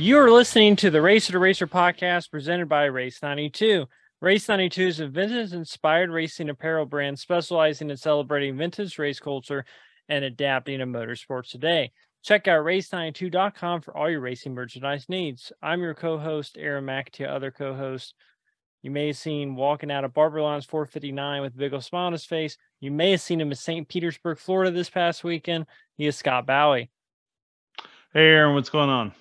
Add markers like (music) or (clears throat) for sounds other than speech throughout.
You're listening to the Racer to Racer podcast presented by Race 92. Race 92 is a vintage inspired racing apparel brand specializing in celebrating vintage race culture and adapting to motorsports today. Check out race92.com for all your racing merchandise needs. I'm your co host, Aaron McAtee, other co host. You may have seen walking out of Barber Lines 459 with a big old smile on his face. You may have seen him in St. Petersburg, Florida this past weekend. He is Scott Bowie. Hey Aaron, what's going on?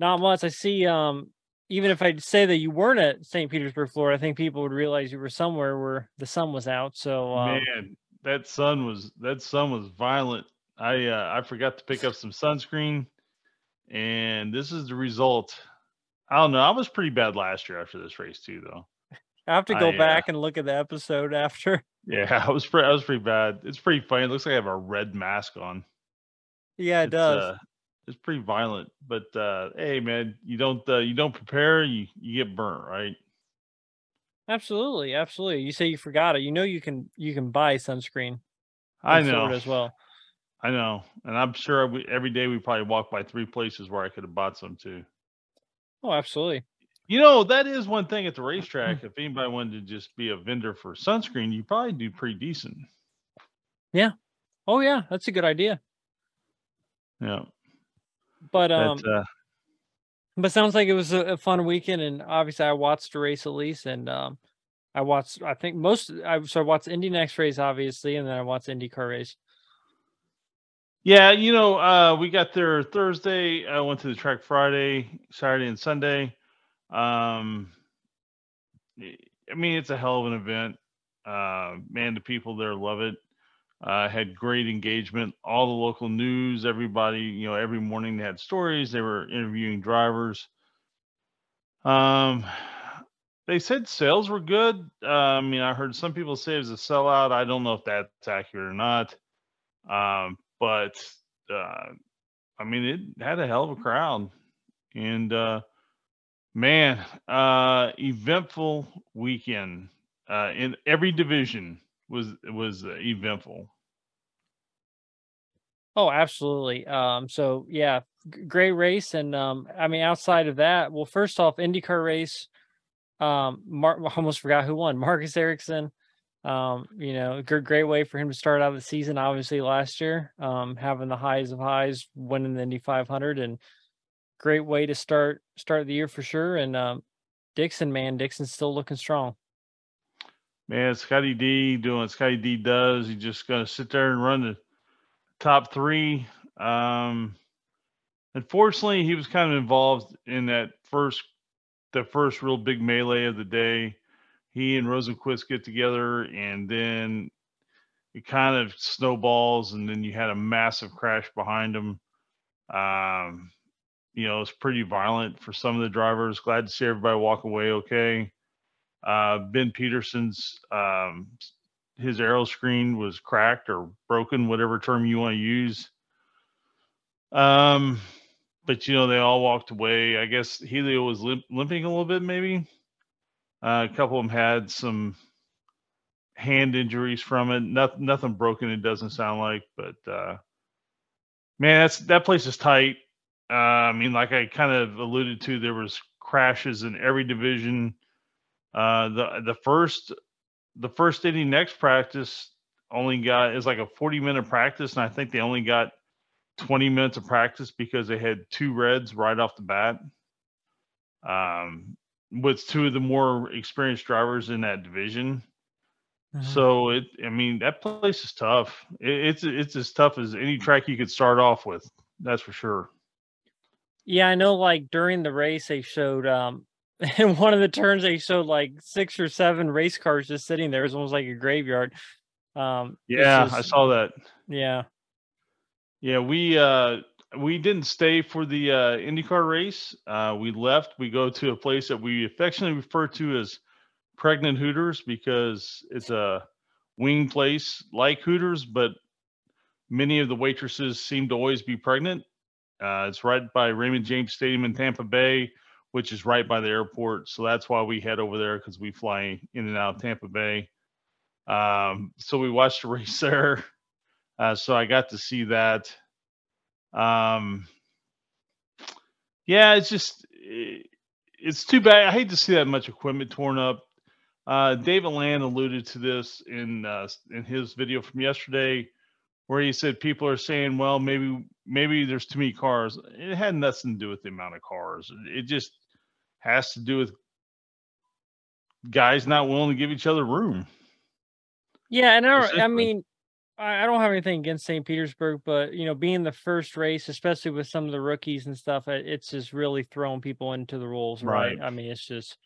Not much. I see um even if I say that you weren't at St. Petersburg, Florida, I think people would realize you were somewhere where the sun was out. So um, man, that sun was that sun was violent. I uh, I forgot to pick up some sunscreen, and this is the result. I don't know. I was pretty bad last year after this race too, though. I have to go I, uh, back and look at the episode after. (laughs) Yeah, I was pretty. I was pretty bad. It's pretty funny. It looks like I have a red mask on. Yeah, it It's, does. uh, it's pretty violent, but uh, hey, man, you don't uh, you don't prepare, you you get burnt, right? absolutely, absolutely. You say you forgot it. You know you can you can buy sunscreen. I know, as well. I know, and I'm sure we, every day we probably walk by three places where I could have bought some too. Oh, absolutely. You know, that is one thing at the racetrack. (clears throat) If anybody wanted to just be a vendor for sunscreen, you probably do pretty decent. Yeah. Oh yeah, that's a good idea. Yeah. But um, But uh, but sounds like it was a, a fun weekend, and obviously I watched the race at least, and um, I watched I think most I so I watched Indy NXT race obviously, and then I watched IndyCar race. yeah, you know, uh, we got there Thursday. I went to the track Friday, Saturday, and Sunday. Um, I mean, it's a hell of an event. Uh, man, the people there love it. Uh, had great engagement. All the local news, everybody, you know, every morning they had stories. They were interviewing drivers. Um, they said sales were good. Uh, I mean, I heard some people say it was a sellout. I don't know if that's accurate or not. Um, but uh, I mean, it had a hell of a crowd, and uh, man, uh, eventful weekend uh, in every division was was uh, eventful. Oh, absolutely. Um, so yeah, g- great race, and um, I mean, outside of that, well, first off, IndyCar race. Um, Mar- I almost forgot who won. (laughs) Marcus Ericsson. Um, you know, gr- great way for him to start out the season. Obviously, last year, um, having the highs of highs, winning the Indy 500, and great way to start start the year for sure. And um, Dixon, man, Dixon's still looking strong. Man, Scotty D doing what Scotty D does. He's just gonna sit there and run the top three. Um, unfortunately, he was kind of involved in that first, the first real big melee of the day. He and Rosenqvist get together, and then it kind of snowballs, and then you had a massive crash behind him. Um, you know, it's pretty violent for some of the drivers. Glad to see everybody walk away okay. Uh, ben Pedersen's um, his aeroscreen was cracked or broken, whatever term you want to use. Um, but you know they all walked away. I guess Helio was limp- limping a little bit, maybe. Uh, a couple of them had some hand injuries from it. Nothing, nothing broken. It doesn't sound like, but uh, man, that's that place is tight. Uh, I mean, like I kind of alluded to, there was crashes in every division. Uh, the the first the first Indy NXT practice only got is like a 40 minute practice, and I think they only got 20 minutes of practice because they had two reds right off the bat. Um, with two of the more experienced drivers in that division. So it, I mean, that place is tough. It, it's it's as tough as any track you could start off with. That's for sure. Yeah, I know. Like during the race, they showed um (laughs) in one of the turns they showed like six or seven race cars just sitting there. It was almost like a graveyard. Um, Yeah, I saw that. Yeah, Yeah, we uh we didn't stay for the uh IndyCar race. Uh we left. We go to a place that we affectionately refer to as Pregnant Hooters because it's a wing place like Hooters, but many of the waitresses seem to always be pregnant. Uh it's right by Raymond James Stadium in Tampa Bay, which is right by the airport. So that's why we head over there because we fly in and out of Tampa Bay. Um so we watched the race (laughs) there. Uh, so I got to see that. Um, Yeah, it's just eh, it's too bad. I hate to see that much equipment torn up. Uh, David Land alluded to this in uh, in his video from yesterday, where he said people are saying, "Well, maybe maybe there's too many cars." It had nothing to do with the amount of cars. It just has to do with guys not willing to give each other room. Yeah, and I, I mean, I don't have anything against St. Petersburg, but you know, being the first race, especially with some of the rookies and stuff, it's just really throwing people into the rules, right? right? I mean, it's just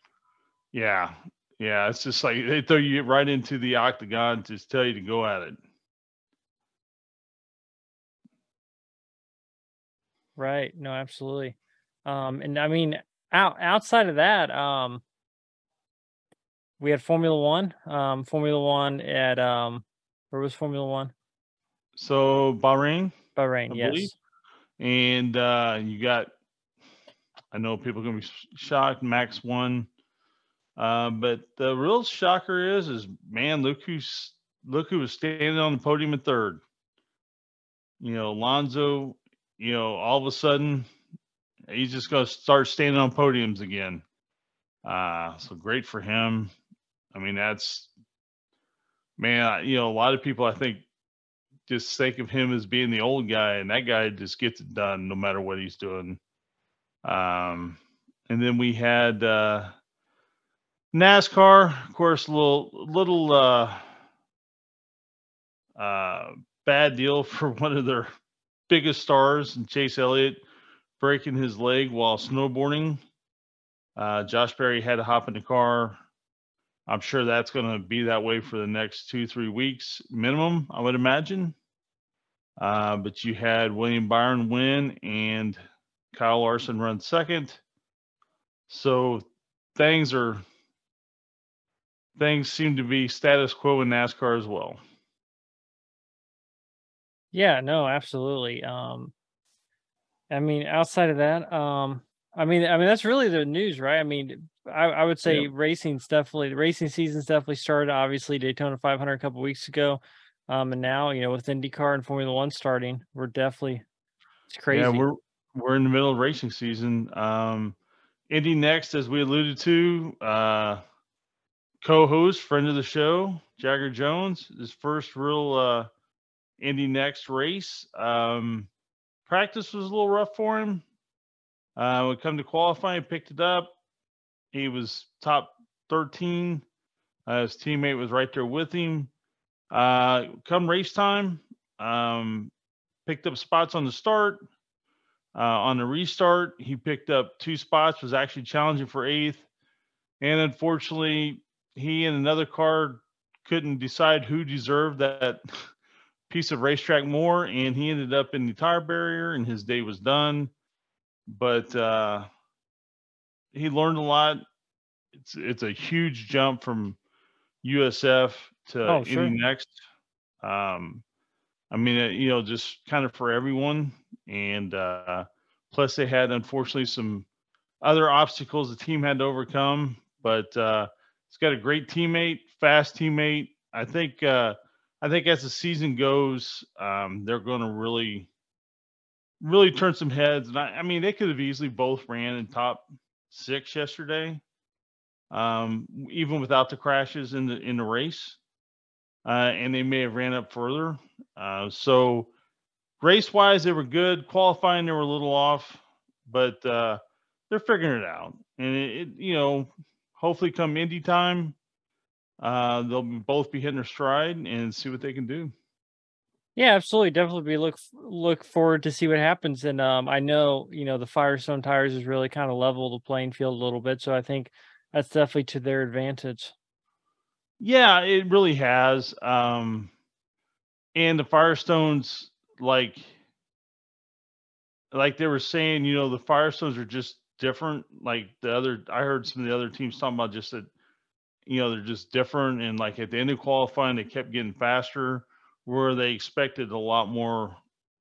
yeah, yeah, it's just like they throw you right into the octagon to tell you to go at it. Right. No, absolutely. Um, and I mean, out outside of that, um, we had Formula One. Um, Formula One at um, where was Formula One? So Bahrain. Bahrain, I yes. Believe. And uh, you got, I know people are gonna be shocked. Max won, uh, but the real shocker is, is man, look who's look who was standing on the podium at third. You know, Alonso. You know, all of a sudden, he's just gonna start standing on podiums again. Uh, so great for him. I mean, that's man, you know, a lot of people I think just think of him as being the old guy, and that guy just gets it done no matter what he's doing. Um, and then we had uh, NASCAR, of course, a little little uh, uh, bad deal (laughs) for one of their biggest stars, and Chase Elliott breaking his leg while snowboarding. Uh, Josh Berry had to hop in the car, I'm sure that's going to be that way for the next two, three weeks minimum, I would imagine. Uh, but you had William Byron win and Kyle Larson run second. So things are things seem to be status quo in NASCAR as well. Yeah, no, absolutely. Um I mean, outside of that, um I mean, I mean that's really the news, right? I mean, I, I would say racing's definitely the racing season's definitely started. Obviously, Daytona 500 a couple weeks ago, um, and now you know with IndyCar and Formula One starting, we're definitely it's crazy. Yeah, we're we're in the middle of racing season. Um, Indy NXT, as we alluded to, uh, co-host, friend of the show, Jagger Jones, his first real uh, Indy next race. Um, practice was a little rough for him. Uh, when come to qualifying, picked it up. He was top 13. Uh, his teammate was right there with him. Uh, come race time, um, picked up spots on the start. Uh, on the restart, he picked up two spots, was actually challenging for eighth. And unfortunately, he and another car couldn't decide who deserved that (laughs) piece of racetrack more. And he ended up in the tire barrier, and his day was done. But uh, he learned a lot. It's it's a huge jump from USF to oh, sure. next. Um, I mean, uh, you know, just kind of for everyone, and uh, plus they had unfortunately some other obstacles the team had to overcome. But uh, it's got a great teammate, fast teammate. I think uh, I think as the season goes, um, they're going to really really turn some heads. And I, I mean, they could have easily both ran in top six yesterday, um, even without the crashes in the in the race, uh, and they may have ran up further. Uh, so race wise, they were good. Qualifying, they were a little off, but uh, they're figuring it out. And it, it, you know, hopefully, come Indy time, uh, they'll both be hitting their stride and see what they can do. Yeah, absolutely. Definitely be look look forward to see what happens. And um, I know you know the Firestone tires is really kind of level the playing field a little bit, so I think that's definitely to their advantage. Yeah, it really has. Um, and the Firestones, like, like they were saying, you know, the Firestones are just different. Like the other, I heard some of the other teams talking about just that, you know, they're just different. And like at the end of qualifying, they kept getting faster where they expected a lot more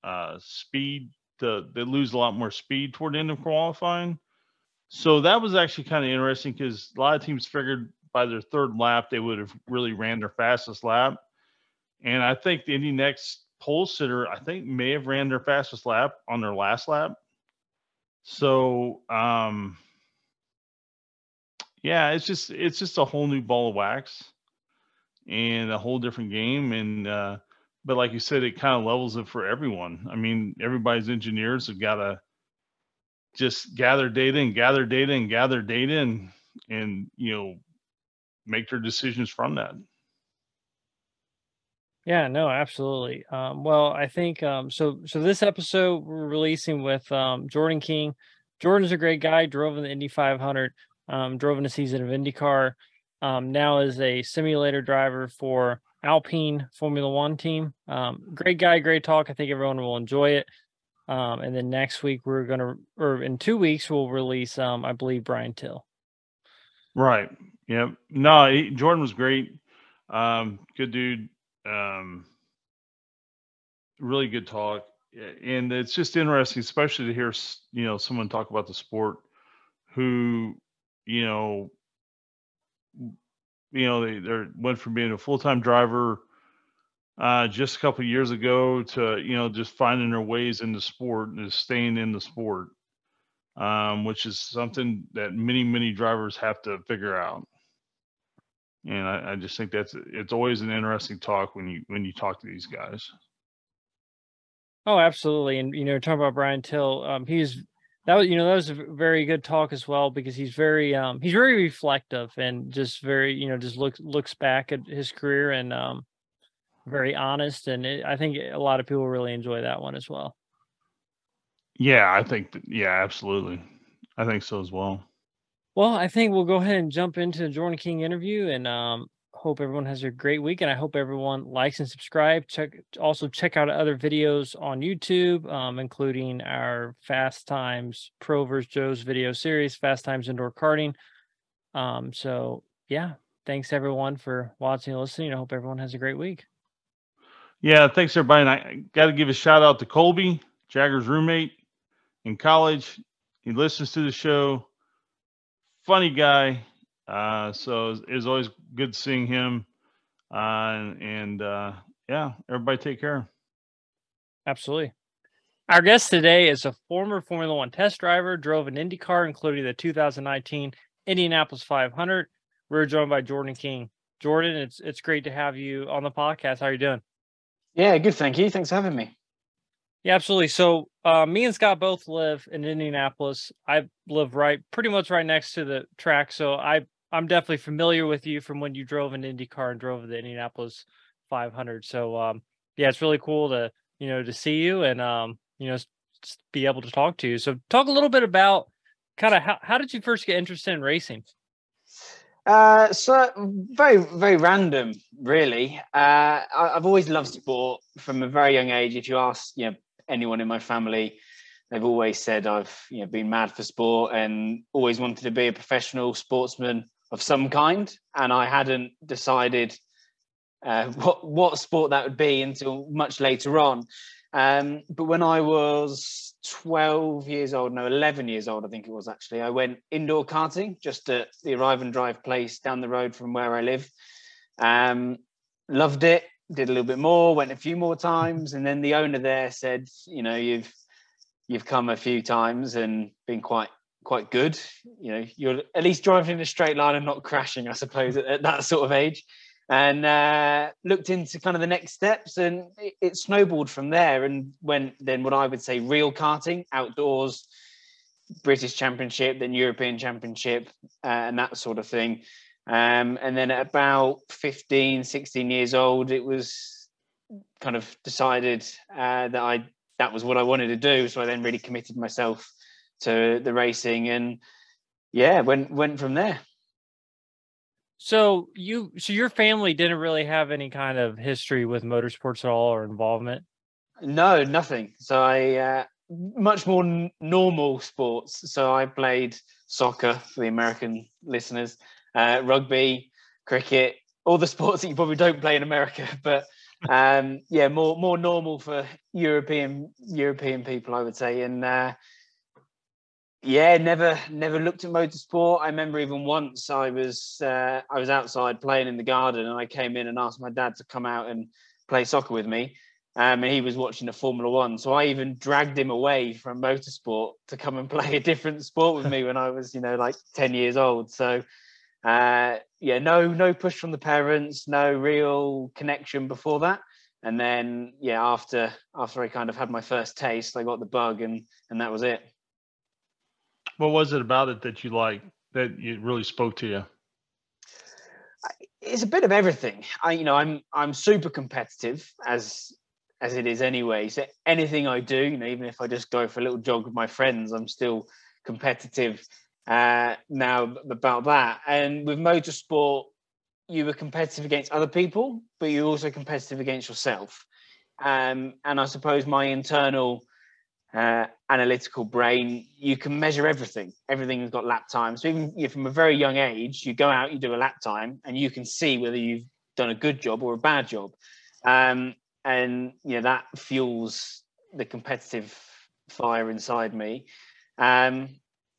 uh, speed. To, they lose a lot more speed toward the end of qualifying. So that was actually kind of interesting because a lot of teams figured by their third lap they would have really ran their fastest lap. And I think the Indy NXT pole sitter, I think, may have ran their fastest lap on their last lap. So, um, yeah, it's just it's just a whole new ball of wax and a whole different game. And uh, but like you said, it kind of levels it for everyone. I mean, everybody's engineers have got to just gather data and gather data and gather data and and you know make their decisions from that. Yeah, no, absolutely. Um, well, I think um, so. So this episode we're releasing with um, Jordan King. Jordan's a great guy. Drove in the Indy 500. Um, drove in a season of IndyCar. Um, now is a simulator driver for Alpine Formula One team. Um, great guy, great talk. I think everyone will enjoy it. Um, and then next week we're gonna, or in two weeks we'll release, um, I believe Brian Till. Right. Yep. No, he, Jordan was great. Um, good dude. Um, really good talk, and it's just interesting, especially to hear you know someone talk about the sport who you know you know they they went from being a full time driver uh, just a couple years ago to you know just finding their ways in the sport and staying in the sport, um, which is something that many many drivers have to figure out. And I, I just think that's it's always an interesting talk when you when you talk to these guys. Oh, absolutely. And you know, talking about Brian Till, um, he's that was you know that was a very good talk as well because he's very um he's very reflective and just very you know just looks looks back at his career and um very honest and it, I think a lot of people really enjoy that one as well. Yeah, I think yeah, absolutely. I think so as well. Well, I think we'll go ahead and jump into the Jordan King interview and um hope everyone has a great week and I hope everyone likes and subscribe. Check also check out other videos on YouTube, um, including our Fast Times Pro vs. Joe's video series, Fast Times Indoor Karting. Um, so yeah, thanks everyone for watching and listening. I hope everyone has a great week. Yeah, thanks everybody. And I got to give a shout out to Colby, Jagger's roommate in college. He listens to the show. Funny guy uh, so it's, always good seeing him. Uh, and, and uh, yeah, everybody take care. Absolutely. Our guest today is a former Formula One test driver, drove an IndyCar, including the 2019 Indianapolis 500. We're joined by Jordan King. Jordan, it's it's great to have you on the podcast. How are you doing? Yeah, good. Thank you. Thanks for having me. Yeah, absolutely. So uh, me and Scott both live in Indianapolis. I live right, pretty much right next to the track. So I I'm definitely familiar with you from when you drove an Indy car and drove the Indianapolis 500. So um, yeah, it's really cool to you know to see you and um, you know be able to talk to you. So talk a little bit about kind of how how did you first get interested in racing? Uh, so very very random, really. Uh, I, have always loved sport from a very young age. If you ask, you know, anyone in my family, they've always said I've you know been mad for sport and always wanted to be a professional sportsman of some kind, and I hadn't decided uh, (laughs) what what sport that would be until much later on. Um, but when I was 12 years old, no, 11 years old, I think it was actually, I went indoor karting just at the Arrive and Drive place down the road from where I live. Um, loved it, did a little bit more, went a few more times, and then the owner there said, you know, you've you've come a few times and been quite quite good. You know, you're at least driving in a straight line and not crashing, I suppose, at, at that sort of age. And uh, looked into kind of the next steps, and it, it, snowballed from there. And went then what I would say real karting, outdoors, British Championship, then European Championship, uh, and that sort of thing. Um, and then at about 15, 16 years old, it was kind of decided uh, that I that was what I wanted to do. So I then really committed myself to the racing and yeah, went went from there. So you so your family didn't really have any kind of history with motorsports at all or involvement? No, nothing. So I uh, much more n- normal sports. So I played soccer for the American listeners, uh, rugby, cricket, all the (laughs) sports that you probably don't play in America, (laughs) but um, yeah, more more normal for European European people, I would say. And uh, yeah, never never looked at motorsport. I remember even once I was uh, I was outside playing in the garden and I came in and asked my dad to come out and play soccer with me. Um, and he was watching the Formula One. So I even dragged him away from motorsport to come and (laughs) play a different sport with me when I was, you know, like 10 years old. So uh, yeah, no, no push from the parents, no real connection before that. And then yeah, after after I kind of had my first taste, I got the bug and and that was it. What was it about it that you liked that it really spoke to you? It's a bit of everything. I, you know, I'm I'm super competitive as as it is anyway. So anything I do, you know, even if I just go for a little jog with my friends, I'm still competitive uh, now about that. And with motorsport, you were competitive against other people, but you're also competitive against yourself. Um, and I suppose my internal uh, analytical brain, you can measure everything. Everything's got lap time. So even you know, from a very young age, you go out, you do a lap time, and you can see whether you've done a good job or a bad job. Um, and you know that fuels the competitive fire inside me. Um,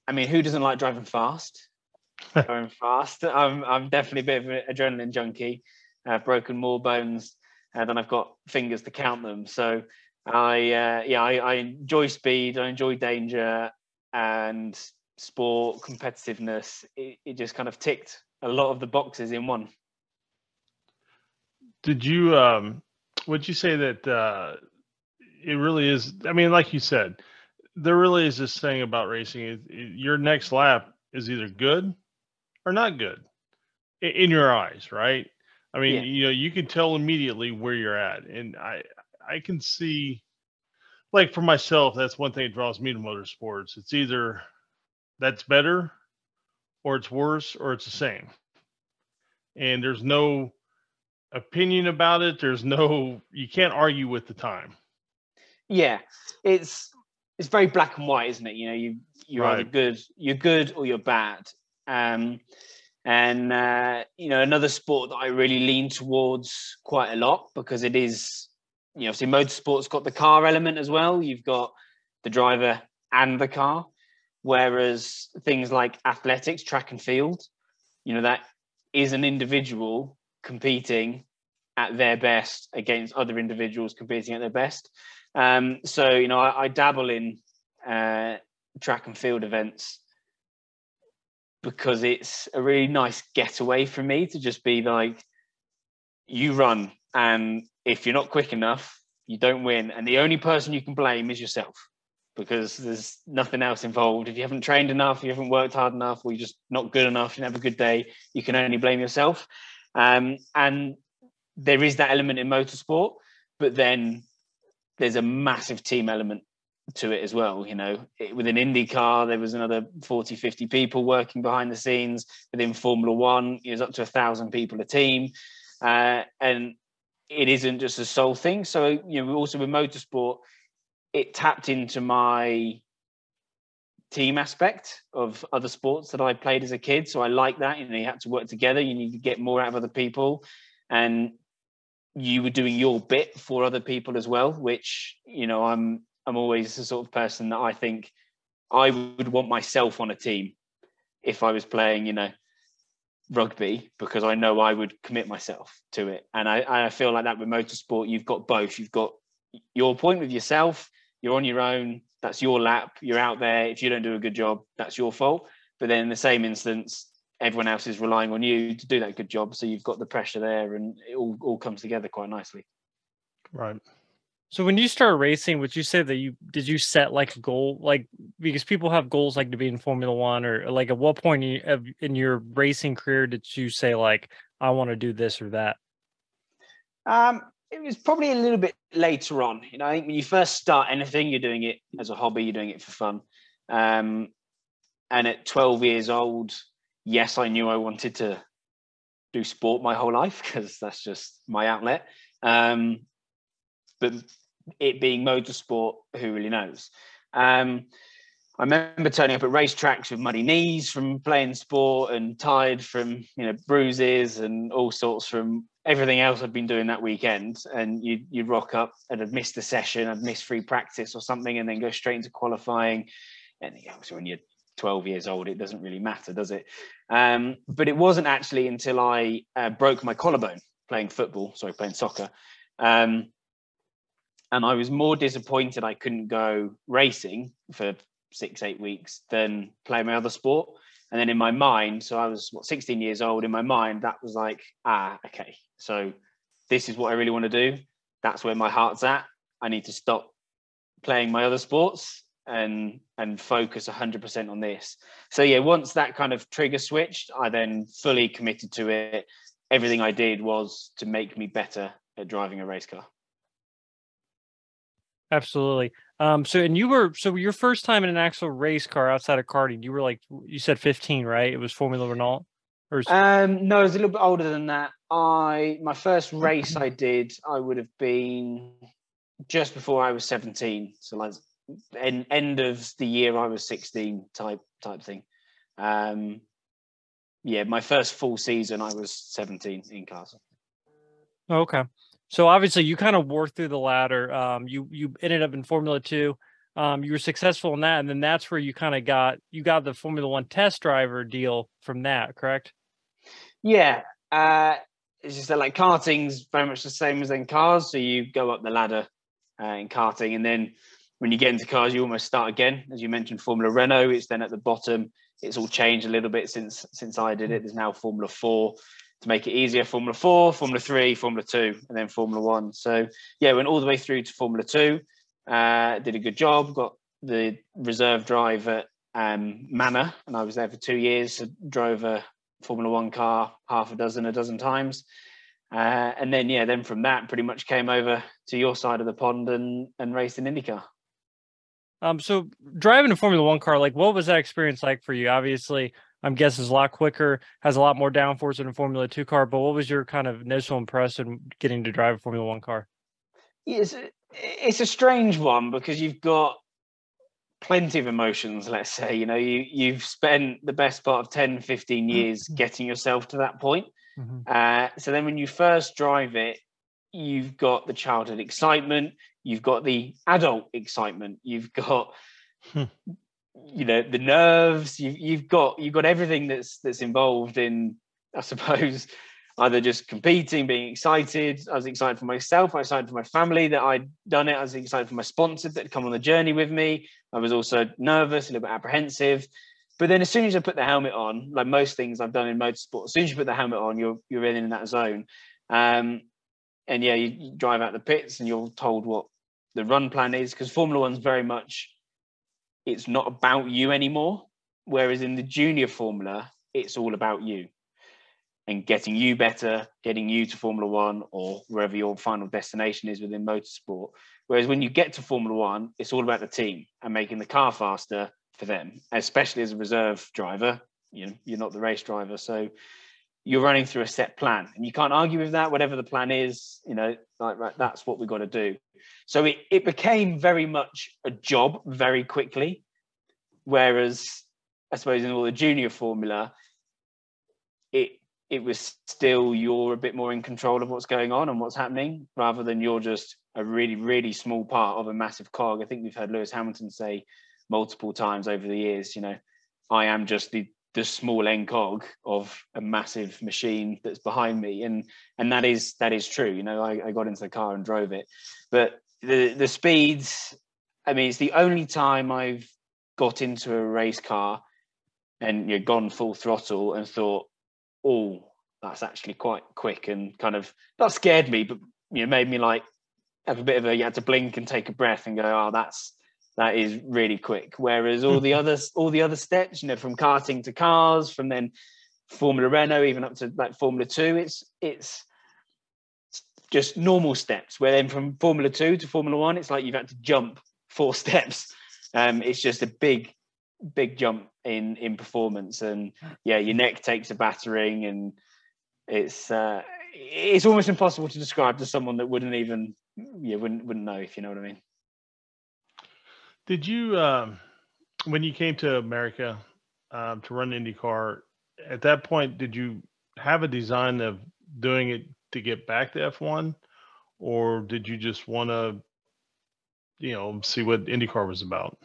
I mean, who doesn't like driving fast? (laughs) Going fast. I'm I'm definitely a bit of an adrenaline junkie. I've broken more bones uh, than I've got fingers to count them. So I uh, yeah I, I enjoy speed. I enjoy danger and sport competitiveness. It, it just kind of ticked a lot of the boxes in one. Did you um would you say that uh it really is I mean like you said there really is this thing about racing. Your next lap is either good or not good in, in your eyes, right? I mean, yeah. you know, you can tell immediately where you're at, and I I can see, like for myself, that's one thing that draws me to motorsports. It's either that's better, or it's worse, or it's the same, and there's no opinion about it. There's no you can't argue with the time. Yeah, it's it's very black and white, isn't it? You know, you you're right. either good, you're good, or you're bad. Um, and uh, you know, another sport that I really lean towards quite a lot because it is, you know, see, motorsport's got the car element as well. You've got the driver and the car, whereas things like athletics, track and field, you know, that is an individual competing at their best against other individuals competing at their best. Um, so you know, I, I dabble in uh, track and field events because it's a really nice getaway for me to just be like, you run, and if you're not quick enough, you don't win, and the only person you can blame is yourself because there's nothing else involved. If you haven't trained enough, you haven't worked hard enough, or you're just not good enough, you have a good day, you can only blame yourself. Um, and there is that element in motorsport, but then there's a massive team element to it as well. You know, it, within IndyCar, there was another 40, 50 people working behind the scenes. Within Formula One, it was up to a thousand people a team. Uh, and it isn't just a sole thing. So, you know, also with motorsport, it tapped into my team aspect of other sports that I played as a kid. So I like that. You know, you had to work together. You need to get more out of other people. And you were doing your bit for other people as well, which you know I'm I'm always the sort of person that I think I would want myself on a team if I was playing, you know, rugby because I know I would commit myself to it, and I I feel like that with motorsport you've got both. You've got your point with yourself. You're on your own. That's your lap. You're out there. If you don't do a good job, that's your fault. But then in the same instance, everyone else is relying on you to do that good job. So you've got the pressure there, and it all all comes together quite nicely. Right. So when you start racing, would you say that you did you set like a goal, like because people have goals like to be in Formula One, or like at what point in, your racing career did you say like I want to do this or that? Um, it was probably a little bit later on. You know, I think when you first start anything, you're doing it as a hobby, you're doing it for fun. Um, and at 12 years old, yes, I knew I wanted to do sport my whole life because that's just my outlet. Um, but it being motorsport, who really knows? Um, I remember turning up at racetracks with muddy knees from playing sport and tired from you know bruises and all sorts from everything else I'd been doing that weekend. And you'd you'd rock up and I'd missed the session, I'd missed free practice or something, and then go straight into qualifying. And you know, so when you're 12 years old, it doesn't really matter, does it? Um, but it wasn't actually until I uh, broke my collarbone playing football, sorry, playing soccer, um, and I was more disappointed I couldn't go racing for six, eight weeks than play my other sport. And then in my mind, so I was what 16 years old. In my mind, that was like, ah, okay, so this is what I really want to do. That's where my heart's at. I need to stop playing my other sports and and focus 100% on this. So yeah, once that kind of trigger switched, I then fully committed to it. Everything I did was to make me better at driving a race car. Absolutely. Um, so and you were so your first time in an actual race car outside of karting, you were like you said 15, right? It was Formula Renault. Or is... um no, it was a little bit older than that. I my first race I did, I would have been just before I was 17. So like end end of the year I was 16 type type thing. Um yeah, my first full season I was 17 in cars. Okay. So obviously, you kind of wore through the ladder. Um, you you ended up in Formula Two. Um, you were successful in that, and then that's where you kind of got you got the Formula One test driver deal from that, correct? Yeah, uh, it's just that like karting's very much the same as in cars. So you go up the ladder uh, in karting, and then when you get into cars, you almost start again. As you mentioned, Formula Renault, it's then at the bottom. It's all changed a little bit since since I did it. There's now Formula Four to make it easier Formula 4, Formula 3, Formula 2, and then Formula 1. So, yeah, went all the way through to Formula 2. Uh, did a good job, got the reserve drive at um, Manor, and I was there for two years. So drove a Formula 1 car half a dozen, a dozen times. Uh, and then, yeah, then from that, pretty much came over to your side of the pond and, and raced in IndyCar. Um, so driving a Formula One car, like what was that experience like for you? Obviously, I'm guessing it's a lot quicker, has a lot more downforce than a Formula Two car. But what was your kind of initial impression getting to drive a Formula One car? It's it's a strange one because you've got plenty of emotions. Let's say you know you you've spent the best part of 10, 15 years mm-hmm. getting yourself to that point. Mm-hmm. Uh, so then when you first drive it, you've got the childhood excitement, you've got the adult excitement, you've got hmm you know the nerves you, you've got you've got everything that's that's involved in i suppose (laughs) either just competing being excited i was excited for myself i was excited for my family that i'd done it i was excited for my sponsors that had come on the journey with me. I was also nervous a little bit apprehensive. But then as soon as i put the helmet on like most things i've done in motorsport as soon as you put the helmet on you're you're in, in that zone. Um, and yeah you, you drive out the pits and you're told what the run plan is because formula one's very much it's not about you anymore. Whereas in the junior formula, it's all about you and getting you better, getting you to Formula One or wherever your final destination is within motorsport. Whereas when you get to Formula One, it's all about the team and making the car faster for them, especially as a reserve driver. You know, you're not the race driver. So you're running through a set plan and you can't argue with that, whatever the plan is, you know, like right, that's what we've got to do. So it, it became very much a job very quickly. Whereas I suppose in all the junior formula, it it was still you're a bit more in control of what's going on and what's happening rather than you're just a really, really small part of a massive cog. I think we've heard Lewis Hamilton say multiple times over the years, you know, I am just the the small cog of a massive machine that's behind me. And and that is that is true. You know I, I got into the car and drove it. But the the speeds i mean it's the only time i've got into a race car and you're gone full throttle and thought oh that's actually quite quick and kind of that scared me but you know made me like have a bit of a you had to blink and take a breath and go oh that's that is really quick. Whereas all the others, all the other steps, you know, from karting to cars, from then Formula Renault, even up to like Formula Two, it's it's just normal steps. Where then from Formula Two to Formula One, it's like you've had to jump four (laughs) steps. Um, it's just a big, big jump in in performance, and yeah, your neck takes a battering, and it's uh, it's almost impossible to describe to someone that wouldn't even yeah wouldn't wouldn't know if you know what I mean. Did you, um, when you came to America um, to run IndyCar, at that point, did you have a design of doing it to get back to F1, or did you just want to, you know, see what IndyCar was about?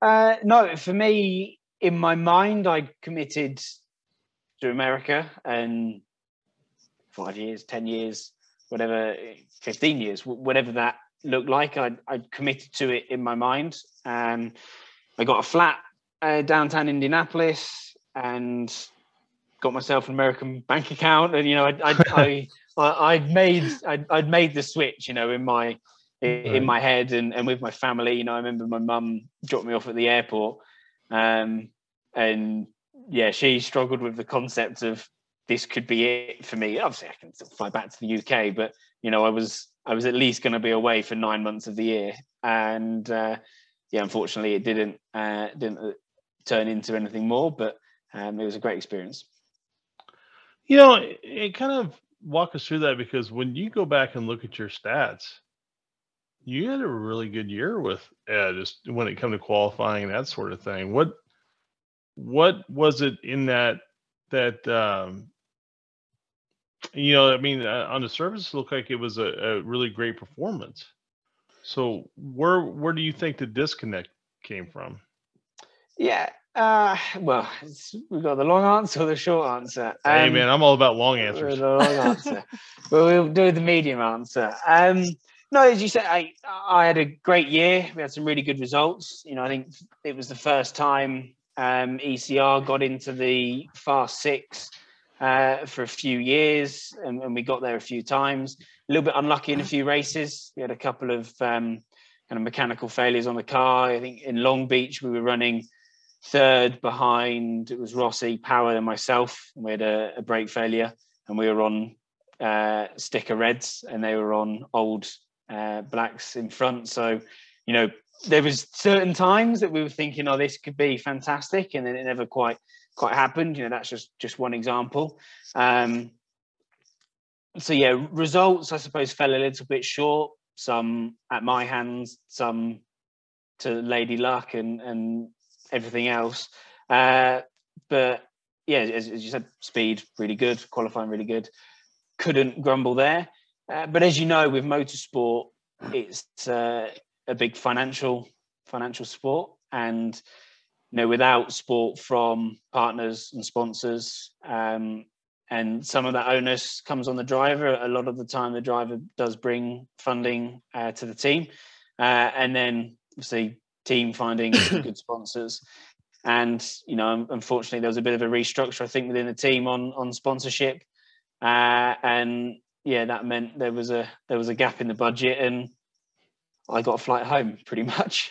Uh, no, for me, in my mind, I committed to America and five years, ten years, whatever, fifteen years, whatever that look like. I I committed to it in my mind, and I got a flat uh, downtown Indianapolis, and got myself an American bank account, and you know, (laughs) I I, I, would made I'd, I'd, made the switch, you know, in my in right. my head and, and with my family. You know, I remember my mum dropped me off at the airport, um, and yeah, she struggled with the concept of this could be it for me. Obviously, I can fly back to the UK, but you know, I was I was at least going to be away for nine months of the year, and uh, yeah, unfortunately, it didn't uh, didn't uh, turn into anything more. But um, it was a great experience. You know, it, it kind of walk us through that because when you go back and look at your stats, you had a really good year with Ed just when it come to qualifying and that sort of thing. What what was it in that that um, you know, I mean, uh, on the surface, it looked like it was a, a really great performance. So where where do you think the disconnect came from? Yeah, uh, (sighs) well, we've got the long answer or the short answer. Um, hey man, I'm all about long answers. The long answer. (laughs) well, we'll do the medium answer. Um, no, as you said, I I had a great year. We had some really good results. You know, I think it was the first time um, ECR got into the Fast Six uh, for a few years, and, and, we got there a few times. A little bit unlucky in a few races. We had a couple of um, kind of mechanical failures on the car. I think in Long Beach we were running third behind. It was Rossi, Power, and myself. We had a, a brake failure, and we were on uh, sticker reds, and they were on old uh, blacks in front. So, you know, there was certain times that we were thinking, oh, this could be fantastic, and then it never quite quite happened. You know, that's just just one example. Um, so yeah, results I suppose fell a little bit short. Some at my hands, some to Lady Luck and and everything else. Uh, but yeah, as, as, you said, speed really good, qualifying really good. Couldn't grumble there. Uh, but as you know, with motorsport, it's uh, a big financial financial sport, and you know, without support from partners and sponsors, um, and some of that onus comes on the driver. A lot of the time, the driver does bring funding uh, to the team, uh, and then obviously team finding (coughs) good sponsors. And you know, unfortunately, there was a bit of a restructure, I think, within the team on on sponsorship, uh, and yeah, that meant there was a there was a gap in the budget, and I got a flight home pretty much.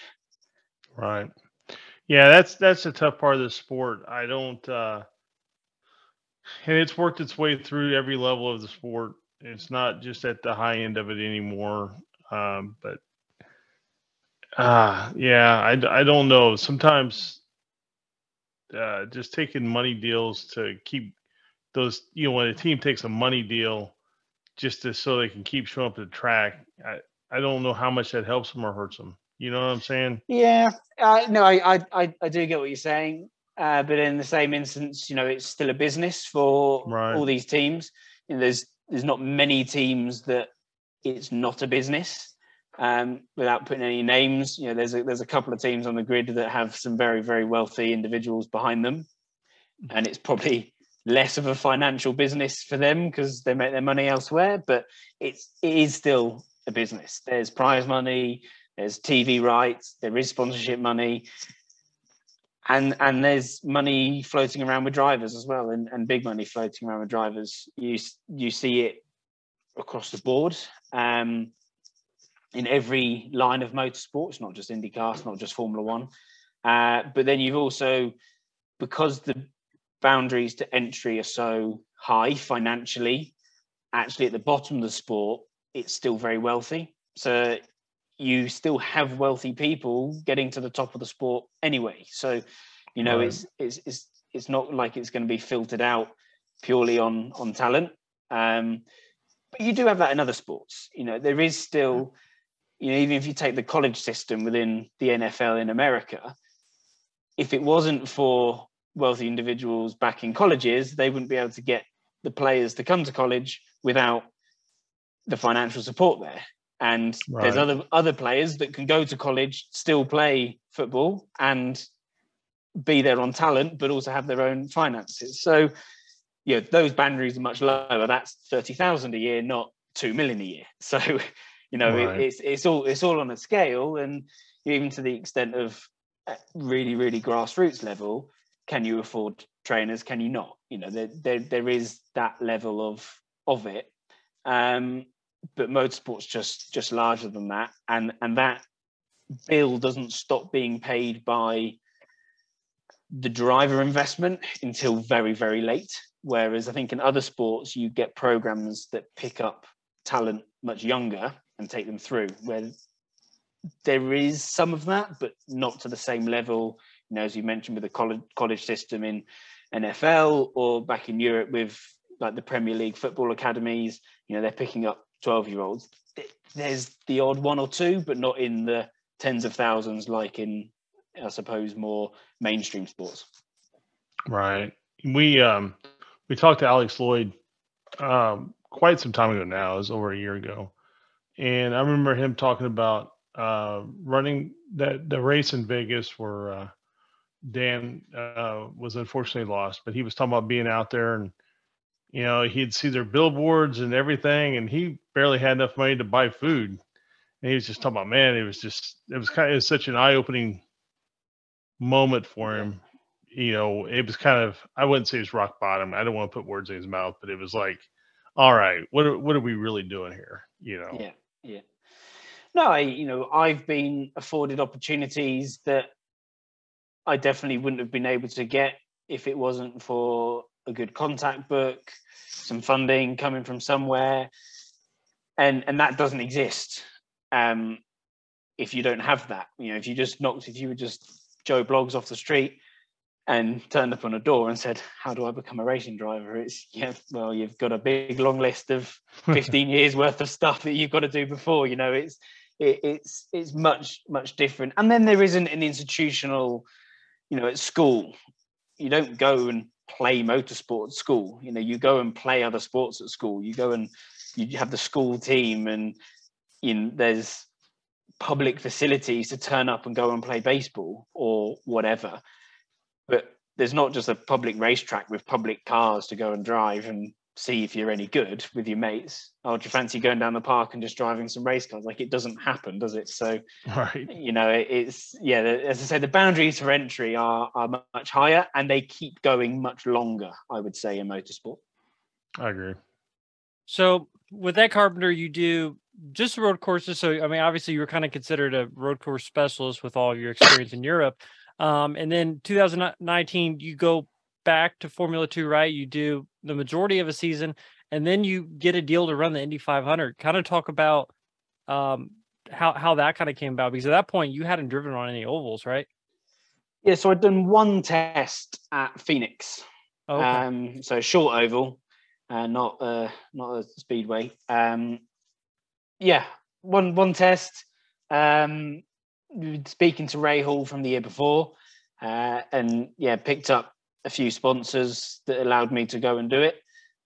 Right. Yeah, that's that's a tough part of the sport. I don't uh and it's worked its way through every level of the sport. It's not just at the high end of it anymore. Um, but uh yeah, I I don't know. Sometimes uh just taking money deals to keep those you know when a team takes a money deal just to so they can keep showing up to the track. I, I don't know how much that helps them or hurts them. You know what I'm saying? Yeah, uh, no, I, I I do get what you're saying, uh, but in the same instance, you know, it's still a business for right. all these teams. You know, there's there's not many teams that it's not a business. Um, without putting any names, you know, there's a, there's a couple of teams on the grid that have some very very wealthy individuals behind them, and it's probably less of a financial business for them because they make their money elsewhere. But it's it is still a business. There's prize money, there's TV rights, there is sponsorship money, and and there's money floating around with drivers as well, and, and big money floating around with drivers. You you see it across the board. Um, in every line of motorsports, not just IndyCar, not just Formula One. Uh, but then you've also, because the boundaries to entry are so high financially, actually at the bottom of the sport, it's still very wealthy. So you still have wealthy people getting to the top of the sport anyway. So, you know, right. it's, it's it's it's not like it's going to be filtered out purely on on talent. Um, but you do have that in other sports. You know, there is still, you know, even if you take the college system within the NFL in America, if it wasn't for wealthy individuals back in colleges, they wouldn't be able to get the players to come to college without the financial support there. And right. there's other other players that can go to college, still play football, and be there on talent, but also have their own finances. So, yeah, those boundaries are much lower. That's thirty thousand a year, not two million a year. (laughs) So, you know, Right. it, it's it's all it's all on a scale, and even to the extent of uh, really really grassroots level, can you afford trainers? Can you not? You know, there there, there is that level of of it. Um, but motorsport's just just larger than that, and and that bill doesn't stop being paid by the driver investment until very very late. Whereas I think in other sports you get programs that pick up talent much younger and take them through. Where there is some of that, but not to the same level. You know, as you mentioned with the college college system in NFL or back in Europe with like the Premier League football academies. You know, they're picking up 12 year olds. There's the odd one or two, but not in the tens of thousands like in, I suppose, more mainstream sports. Right. We um we talked to Alex Lloyd um quite some time ago now, it was over a year ago. And I remember him talking about uh running that the race in Vegas where uh Dan uh was unfortunately lost, but he was talking about being out there and you know, he'd see their billboards and everything and he barely had enough money to buy food. And he was just talking about man, it was just it was kind of was such an eye-opening moment for him you know, it was kind of I wouldn't say it was rock bottom. I don't want to put words in his mouth, but it was like, all right, what are, what are we really doing here? You know, Yeah, yeah. No, I, you know, I've been afforded opportunities that I definitely wouldn't have been able to get if it wasn't for a good contact book, some funding coming from somewhere, and and that doesn't exist um, if you don't have that. You know, if you just knocked, if you were just Joe Bloggs off the street and turned up on a door and said, "How do I become a racing driver?" It's yeah, well, you've got a big long list of (laughs) 15 years worth of stuff that you've got to do before. You know, it's it, it's it's much much different. And then there isn't an institutional, you know, at school, you don't go and play motorsport at school. You know, you go and play other sports at school. You go and you have the school team, and you know, there's public facilities to turn up and go and play baseball or whatever but there's not just a public racetrack with public cars to go and drive and see if you're any good with your mates. Oh, do you fancy going down the park and just driving some race cars? Like it doesn't happen, does it? So, (laughs) right. you know, it, it's yeah. The, as I say, the boundaries for entry are are much higher, and they keep going much longer. I would say in motorsport. I agree. So with Ed Carpenter, you do just road courses. So I mean, obviously, you were kind of considered a road course specialist with all of your experience in Europe. Um, and then 2019, you go back to Formula Two, right? You do the majority of a season, and then you get a deal to run the Indy 500. Kind of talk about um, how how that kind of came about because at that point you hadn't driven on any ovals, right? Yeah, so I'd done one test at Phoenix. Oh, okay. Um, so short oval, uh, not uh, not a speedway. Um, yeah, one one test. Um, speaking to Rahal from the year before, uh, and yeah, picked up a few sponsors that allowed me to go and do it.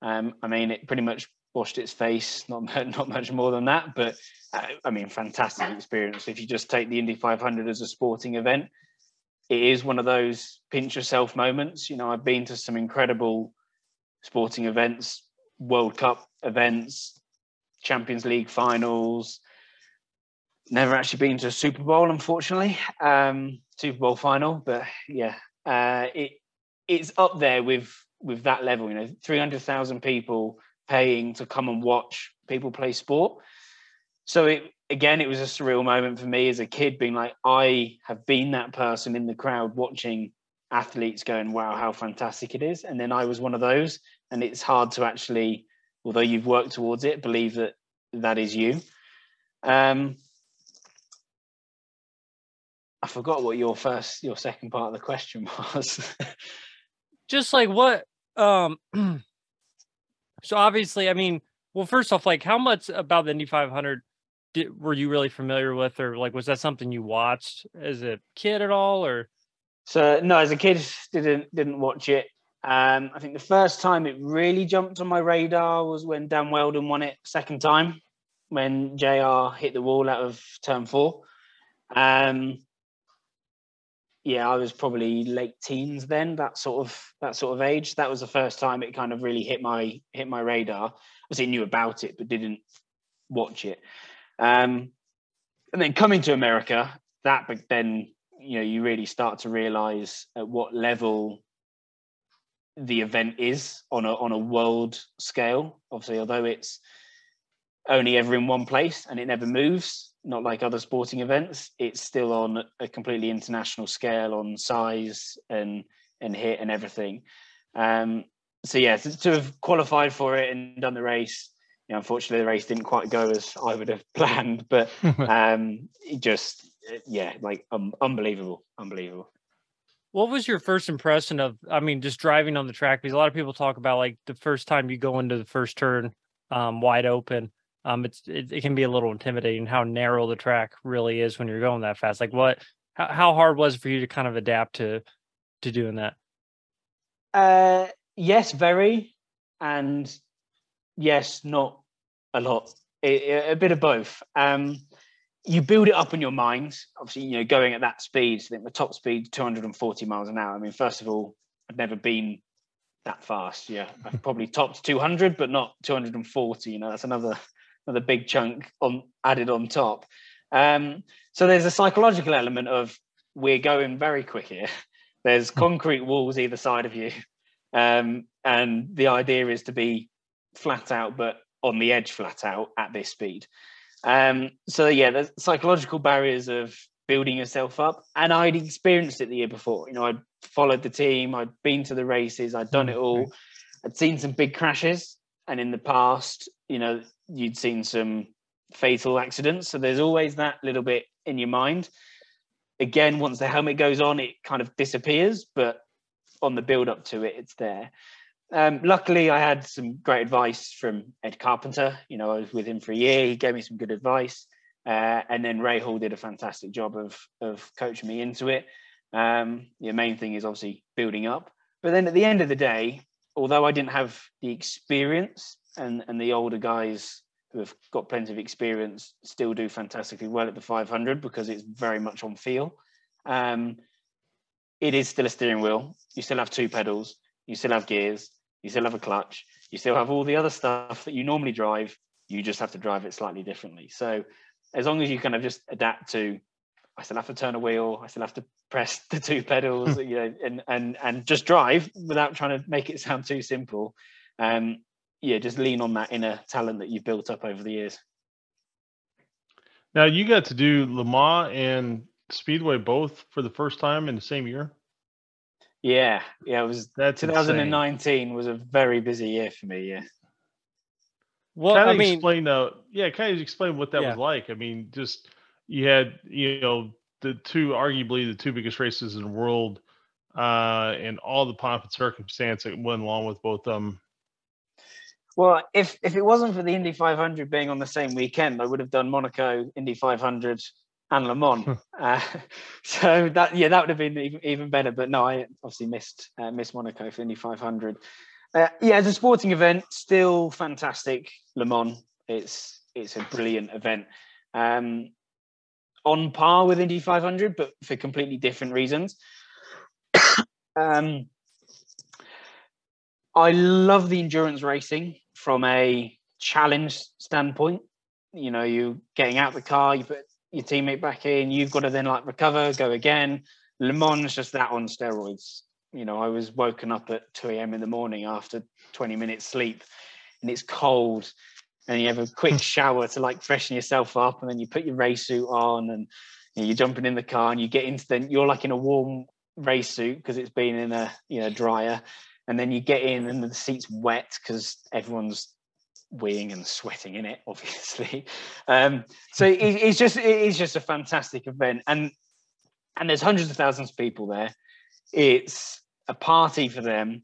Um, I mean, it pretty much washed its face. Not (laughs) not much more than that, but uh, I mean, fantastic experience. If you just take the Indy 500 as a sporting event, it is one of those pinch yourself moments. You know, I've been to some incredible sporting events, World Cup events, Champions League finals. Never actually been to a Super Bowl, unfortunately. Um, Super Bowl final, but yeah, uh, it it's up there with with that level. You know, three hundred thousand people paying to come and watch people play sport. So it again, it was a surreal moment for me as a kid, being like, I have been that person in the crowd watching athletes going, wow, how fantastic it is. And then I was one of those. And it's hard to actually, although you've worked towards it, believe that that is you. Um, I forgot what your first, your second part of the question (laughs) was. Just like what um (clears throat) so obviously i mean well first off like how much about the indy 500 did, were you really familiar with or like was that something you watched as a kid at all or So no, as a kid, (laughs) didn't didn't watch it. Um, I think the first time it really jumped on my radar was when Dan Wheldon won it second time, when JR hit the wall out of turn four. Um, yeah, I was probably late teens then, that sort of that sort of age. That was the first time it kind of really hit my hit my radar. Obviously, knew about it, but didn't watch it. Um, and then coming to America, that but then you know you really start to realize at what level the event is on a on a world scale. Obviously, although it's only ever in one place and it never moves, not like other sporting events, it's still on a completely international scale on size and and hit and everything. Um, so yeah, to, to, have qualified for it and done the race, you know, unfortunately the race didn't quite go as I would have (laughs) planned, but (laughs) um, just yeah, like um, unbelievable, unbelievable. What was your first impression of? I mean, just driving on the track because a lot of people talk about like the first time you go into the first turn um, wide open. Um, it's it, it, can be a little intimidating how narrow the track really is when you're going that fast. Like, what? How, how hard was it for you to kind of adapt to to doing that? Uh, yes, very, and yes, not a lot. A bit of both. Um, you build it up in your mind. Obviously, you know, going at that speed, I think the top speed 240 miles an hour. I mean, first of all, I've never been that fast. Yeah, I've probably topped 200, but not 240. You know, that's another another big chunk on added on top. Um, so there's a psychological element of we're going very quick here. (laughs) There's hmm. concrete walls either side of you, um, and the idea is to be flat out, but on the edge flat out at this speed. Um, so yeah, the psychological barriers of building yourself up, and I'd experienced it the year before. You know, I'd followed the team, I'd been to the races, I'd done it all. I'd seen some big crashes, and in the past, you know, you'd seen some fatal accidents. So there's always that little bit in your mind. Again, once the helmet goes on, it kind of disappears, but on the build up to it, it's there. Um, luckily, I had some great advice from Ed Carpenter. You know, I was with him for a year. He gave me some good advice, uh, and then Rahal did a fantastic job of of coaching me into it. Um, the main thing is obviously building up, but then at the end of the day, although I didn't have the experience, and and the older guys who have got plenty of experience still do fantastically well at the 500 because it's very much on feel. Um, it is still a steering wheel. You still have two pedals. You still have gears you still have a clutch, you still have all the other stuff that you normally drive. You just have to drive it slightly differently. So as long as you kind of just adapt to, I still have to turn a wheel, I still have to press (laughs) the two pedals, hmm. you know, and and and just drive without trying to make it sound too simple. Um, yeah, just lean on that inner talent that you've built up over the years. Now you got to do Le Mans and Speedway both for the first time in the same year. Yeah, yeah, it was That's 2019 insane. was a very busy year for me. Yeah. Well, kind of I mean, explain though. Yeah, kind of explain what that yeah. was like. I mean, just you had you know the two arguably the two biggest races in the world, uh, and all the pomp and circumstance that went along with both of them. Well, if if it wasn't for the Indy 500 being on the same weekend, I would have done Monaco, Indy 500, and Le Mans. (laughs) uh, so that yeah, that would have been even, even better. But no, I obviously missed uh, missed Monaco for Indy 500. Uh, yeah, as a sporting event, still fantastic. Le Mans, it's it's a brilliant event. Um, on par with Indy 500, but for completely different reasons. (coughs) um, I love the endurance racing from a challenge standpoint. You know, you getting out the car, you put your teammate back in. You've got to then like recover, go again. Le Mans just that on steroids. You know, I was woken up at 2 a.m. in the morning after 20 minutes sleep and it's cold and you have a quick (laughs) shower to like freshen yourself up and then you put your race suit on and you know, you're jumping in the car and you get into then you're like in a warm race suit because it's been in a you know dryer and then you get in and the seat's wet because everyone's weeing and sweating in it, (laughs) obviously. Um, so it, it's just it is just a fantastic event, and and there's hundreds of thousands of people there. It's a party for them.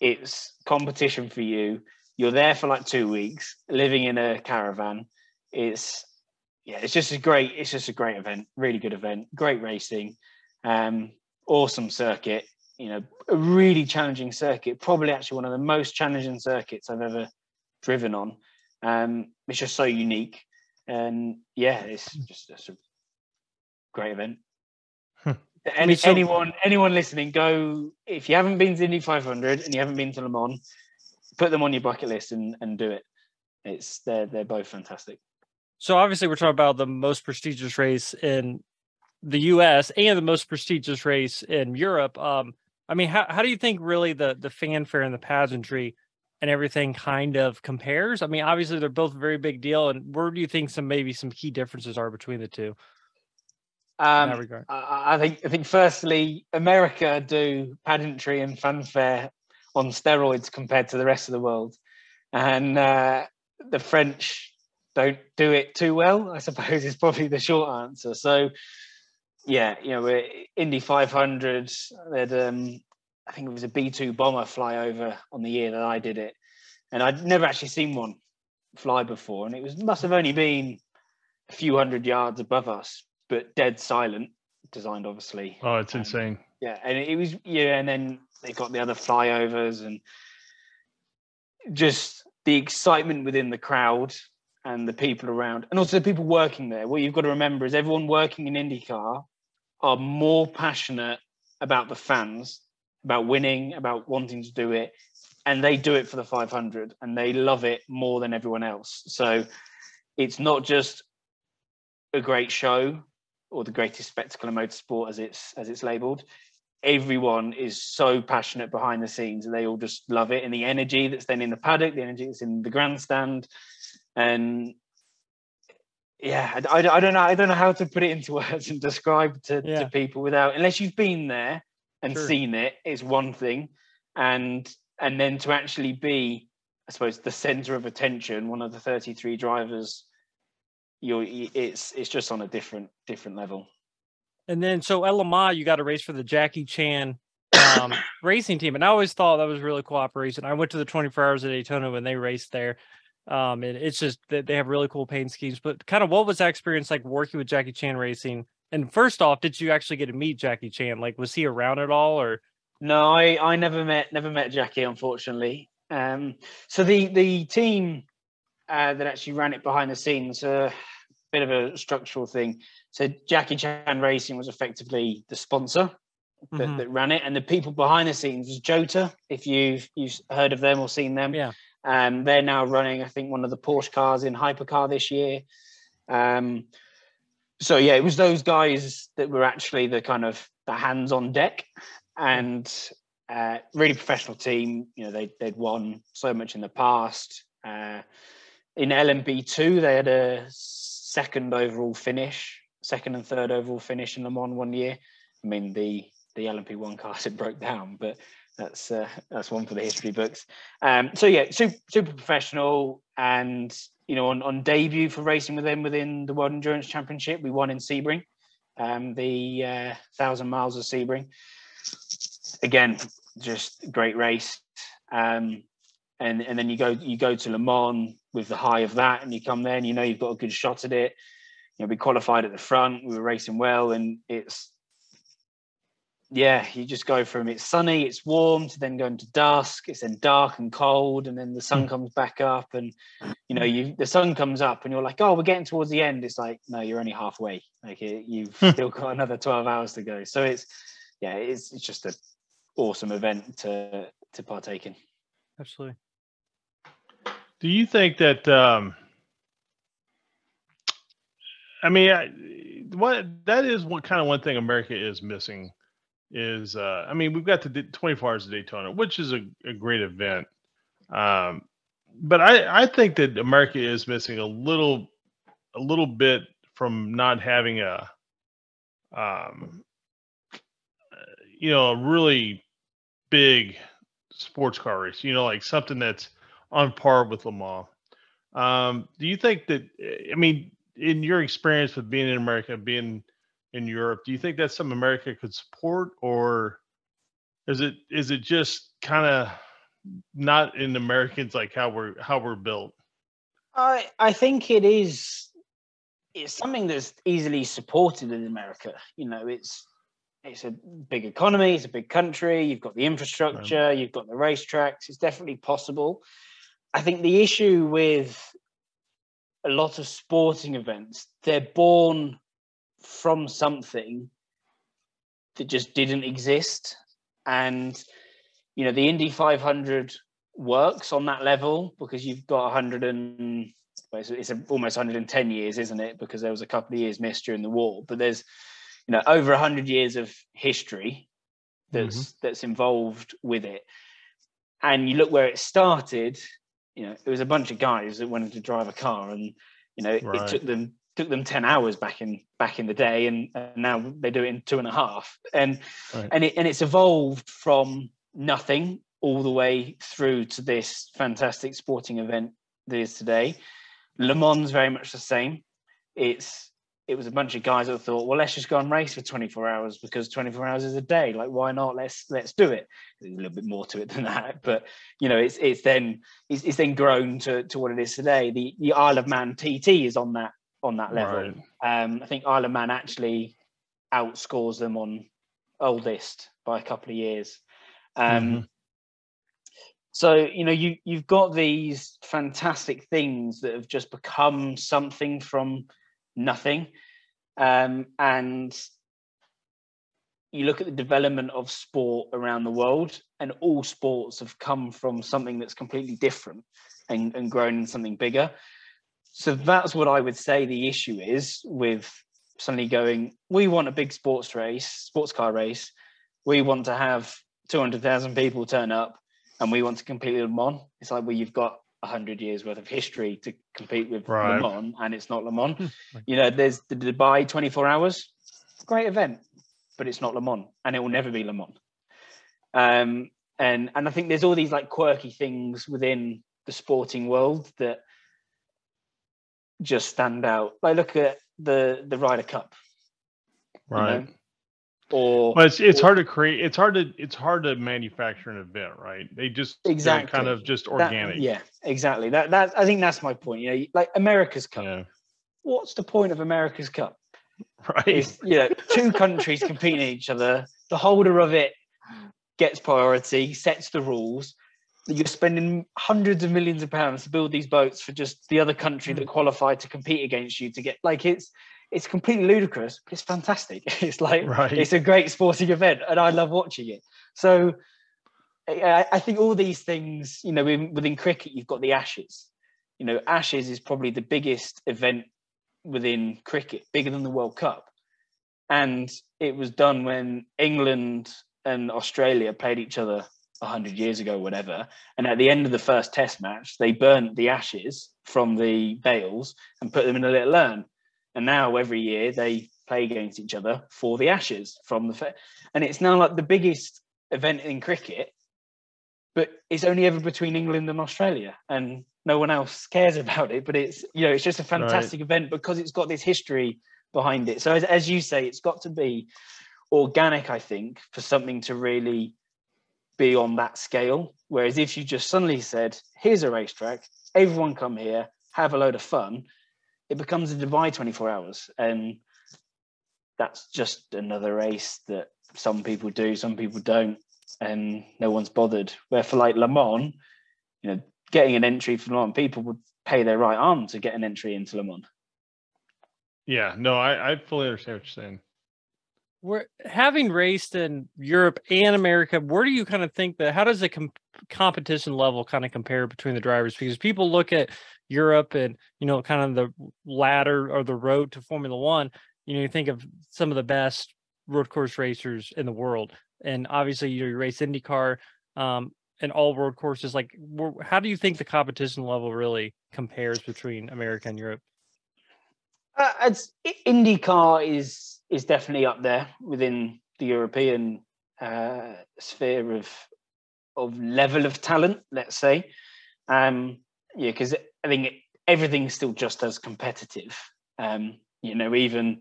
It's competition for you. You're there for like two weeks, living in a caravan. It's yeah, it's just a great. It's just a great event. Really good event. Great racing. Um, awesome circuit. You know, a really challenging circuit. Probably actually one of the most challenging circuits I've ever driven on. Um, it's just so unique, and yeah, it's just, a great event. Any, so, anyone anyone listening, go if you haven't been to Indy 500 and you haven't been to Le Mans, put them on your bucket list and, and do it. It's they're they're both fantastic. So obviously, we're talking about the most prestigious race in the U.S. and the most prestigious race in Europe. Um, I mean, how how do you think really the the fanfare and the pageantry and everything kind of compares? I mean, obviously they're both a very big deal, and where do you think some maybe some key differences are between the two? Um, I, I think I think firstly, America do pageantry and fanfare on steroids compared to the rest of the world, and uh, the French don't do it too well. I suppose is probably the short answer. So, yeah, you know, we're Indy 500. They'd, um, I think it was a B two bomber fly over on the year that I did it, and I'd never actually seen one fly before, and it was must have only been a few hundred yards above us but dead silent. Designed obviously. Oh, it's um, insane. Yeah, and it was yeah, and then they got the other flyovers and just the excitement within the crowd and the people around, and also the people working there. What you've got to remember is everyone working in IndyCar are more passionate about the fans, about winning, about wanting to do it, and they do it for the 500, and they love it more than everyone else. So it's not just a great show or the greatest spectacle in motorsport as it's as it's labeled everyone is so passionate behind the scenes and they all just love it and the energy that's then in the paddock the energy that's in the grandstand and yeah I, I, don't know i don't know how to put it into (laughs) words and describe to, yeah. to people without unless you've been there and sure. seen it is one thing and and then to actually be i suppose the center of attention one of the 33 drivers you're it's it's just on a different different level. And then so at Le you got a race for the Jackie Chan um, (coughs) racing team, and I always thought that was really cool operation. I went to the 24 Hours of Daytona when they raced there. Um, and it's just that they have really cool paint schemes. But kind of what was that experience like working with Jackie Chan Racing? And first off, did you actually get to meet Jackie Chan? Like, was he around at all, or? No, I I never met never met Jackie, unfortunately. Um, so the the team uh, that actually ran it behind the scenes. A bit of a structural thing. So Jackie Chan Racing was effectively the sponsor that, mm-hmm. that ran it, and the people behind the scenes was Jota. If you've you've heard of them or seen them, yeah. Um, they're now running, I think, one of the Porsche cars in Hypercar this year. Um, so yeah, it was those guys that were actually the kind of the hands on deck, and uh, really professional team. You know, they they'd won so much in the past. Uh, in LMP2, they had a second overall finish, second and third overall finish in Le Mans one year. I mean, the the LMP1 cars (laughs) it broke down, but that's uh, that's one for the history books. Um, so yeah, super, super professional, and you know, on, on debut for racing with them within the World Endurance Championship, we won in Sebring, um, the uh, thousand miles of Sebring. Again, just great race. Um, and and then you go you go to Le Mans with the high of that, and you come there and you know you've got a good shot at it. You know, we qualified at the front, we were racing well, and it's yeah, you just go from it's sunny, it's warm, to then going to dusk, it's then dark and cold, and then the sun hmm. comes back up, and you know, you the sun comes up, and you're like, oh, we're getting towards the end. It's like, no, you're only halfway. Like you've hmm. still got another twelve hours to go. So it's yeah, it's it's just an awesome event to to partake in. Absolutely. Do you think that? Um, I mean, I, what that is one kind of one thing America is missing is. Uh, I mean, we've got the 24 Hours of Daytona, which is a, a great event. Um, but I, I think that America is missing a little, a little bit from not having a, um, you know, a really big sports car race. You know, like something that's on par with Le Mans. Um, do you think that? I mean, in your experience with being in America, being in Europe, do you think that's something America could support, or is it is it just kind of not in Americans like how we're how we're built? I I think it is. It's something that's easily supported in America. You know, it's it's a big economy, it's a big country. You've got the infrastructure, right. you've got the racetracks. It's definitely possible. I think the issue with a lot of sporting events, they're born from something that just didn't exist. And, you know, the Indy 500 works on that level because you've got 100 and well, it's, it's almost 110 years, isn't it? Because there was a couple of years missed during the war, but there's you know over 100 years of history that's mm-hmm. that's involved with it. And you look where it started, you know, it was a bunch of guys that wanted to drive a car, and you know, right. it took them took them 10 hours back in back in the day and, and now they do it in two and a half and right. and it and it's evolved from nothing all the way through to this fantastic sporting event that is today. Le Mans very much the same. It's it was a bunch of guys that thought, well, let's just go and race for 24 hours because 24 hours is a day. Like, why not? Let's let's do it. There's a little bit more to it than that, but you know, it's it's then it's, it's then grown to, to what it is today. The the Isle of Man TT is on that on that level. Right. Um, I think Isle of Man actually outscores them on oldest by a couple of years. Um, mm-hmm. So you know you you've got these fantastic things that have just become something from nothing, um, and you look at the development of sport around the world, and all sports have come from something that's completely different and, and grown in something bigger. So that's what I would say the issue is with suddenly going, we want a big sports race, sports car race. We want to have 200,000 people turn up and we want to compete with Le Mans. It's like, well, you've got 100 years worth of history to compete with right. Le Mans and it's not Le Mans. Hmm. you know, there's the Dubai 24 hours, great event, but it's not Le Mans and it will never be Le Mans. Um, and, and I think there's all these like quirky things within the sporting world that just stand out. Like look at the the Ryder Cup. Right. You know? or but it's it's or, hard to create it's hard to it's hard to manufacture an event right they just exactly kind of just organic that, yeah exactly that that i think that's my point you know like america's cup yeah. what's the point of america's cup right it's, you know two (laughs) countries competing each other the holder of it gets priority sets the rules you're spending hundreds of millions of pounds to build these boats for just the other country that hmm. qualified to compete against you to get like it's it's completely ludicrous, but it's fantastic. (laughs) It's like right. it's a great sporting event, and I love watching it. So I, I think all these things, you know, within, within cricket, you've got the Ashes. You know, Ashes is probably the biggest event within cricket, bigger than the World Cup, and it was done when England and Australia played each other 100 years ago, whatever. And at the end of the first test match, they burnt the ashes from the bails and put them in a little urn. And now every year they play against each other for the Ashes from the fair. And it's now like the biggest event in cricket, but it's only ever between England and Australia. And no one else cares about it. But it's, you know, it's just a fantastic right. event because it's got this history behind it. So as, as you say, it's got to be organic, I think, for something to really be on that scale. Whereas if you just suddenly said, here's a racetrack, everyone come here, have a load of fun, it becomes a Dubai 24 hours. And that's just another race that some people do, some people don't, and no one's bothered. Where for like Le Mans, you know, getting an entry for Le Mans, people would pay their right arm to get an entry into Le Mans. Yeah, no, I, I fully understand what you're saying. We're having raced in Europe and America. Where do you kind of think that? How does the com- competition level kind of compare between the drivers? Because people look at Europe and you know kind of the ladder or the road to Formula One, you know you think of some of the best road course racers in the world, and obviously you race IndyCar um, and all road courses. Like, how do you think the competition level really compares between America and Europe? Uh, it's, IndyCar is is definitely up there within the European uh, sphere of of level of talent. Let's say, um, yeah, because I think everything's still just as competitive. Um, you know, even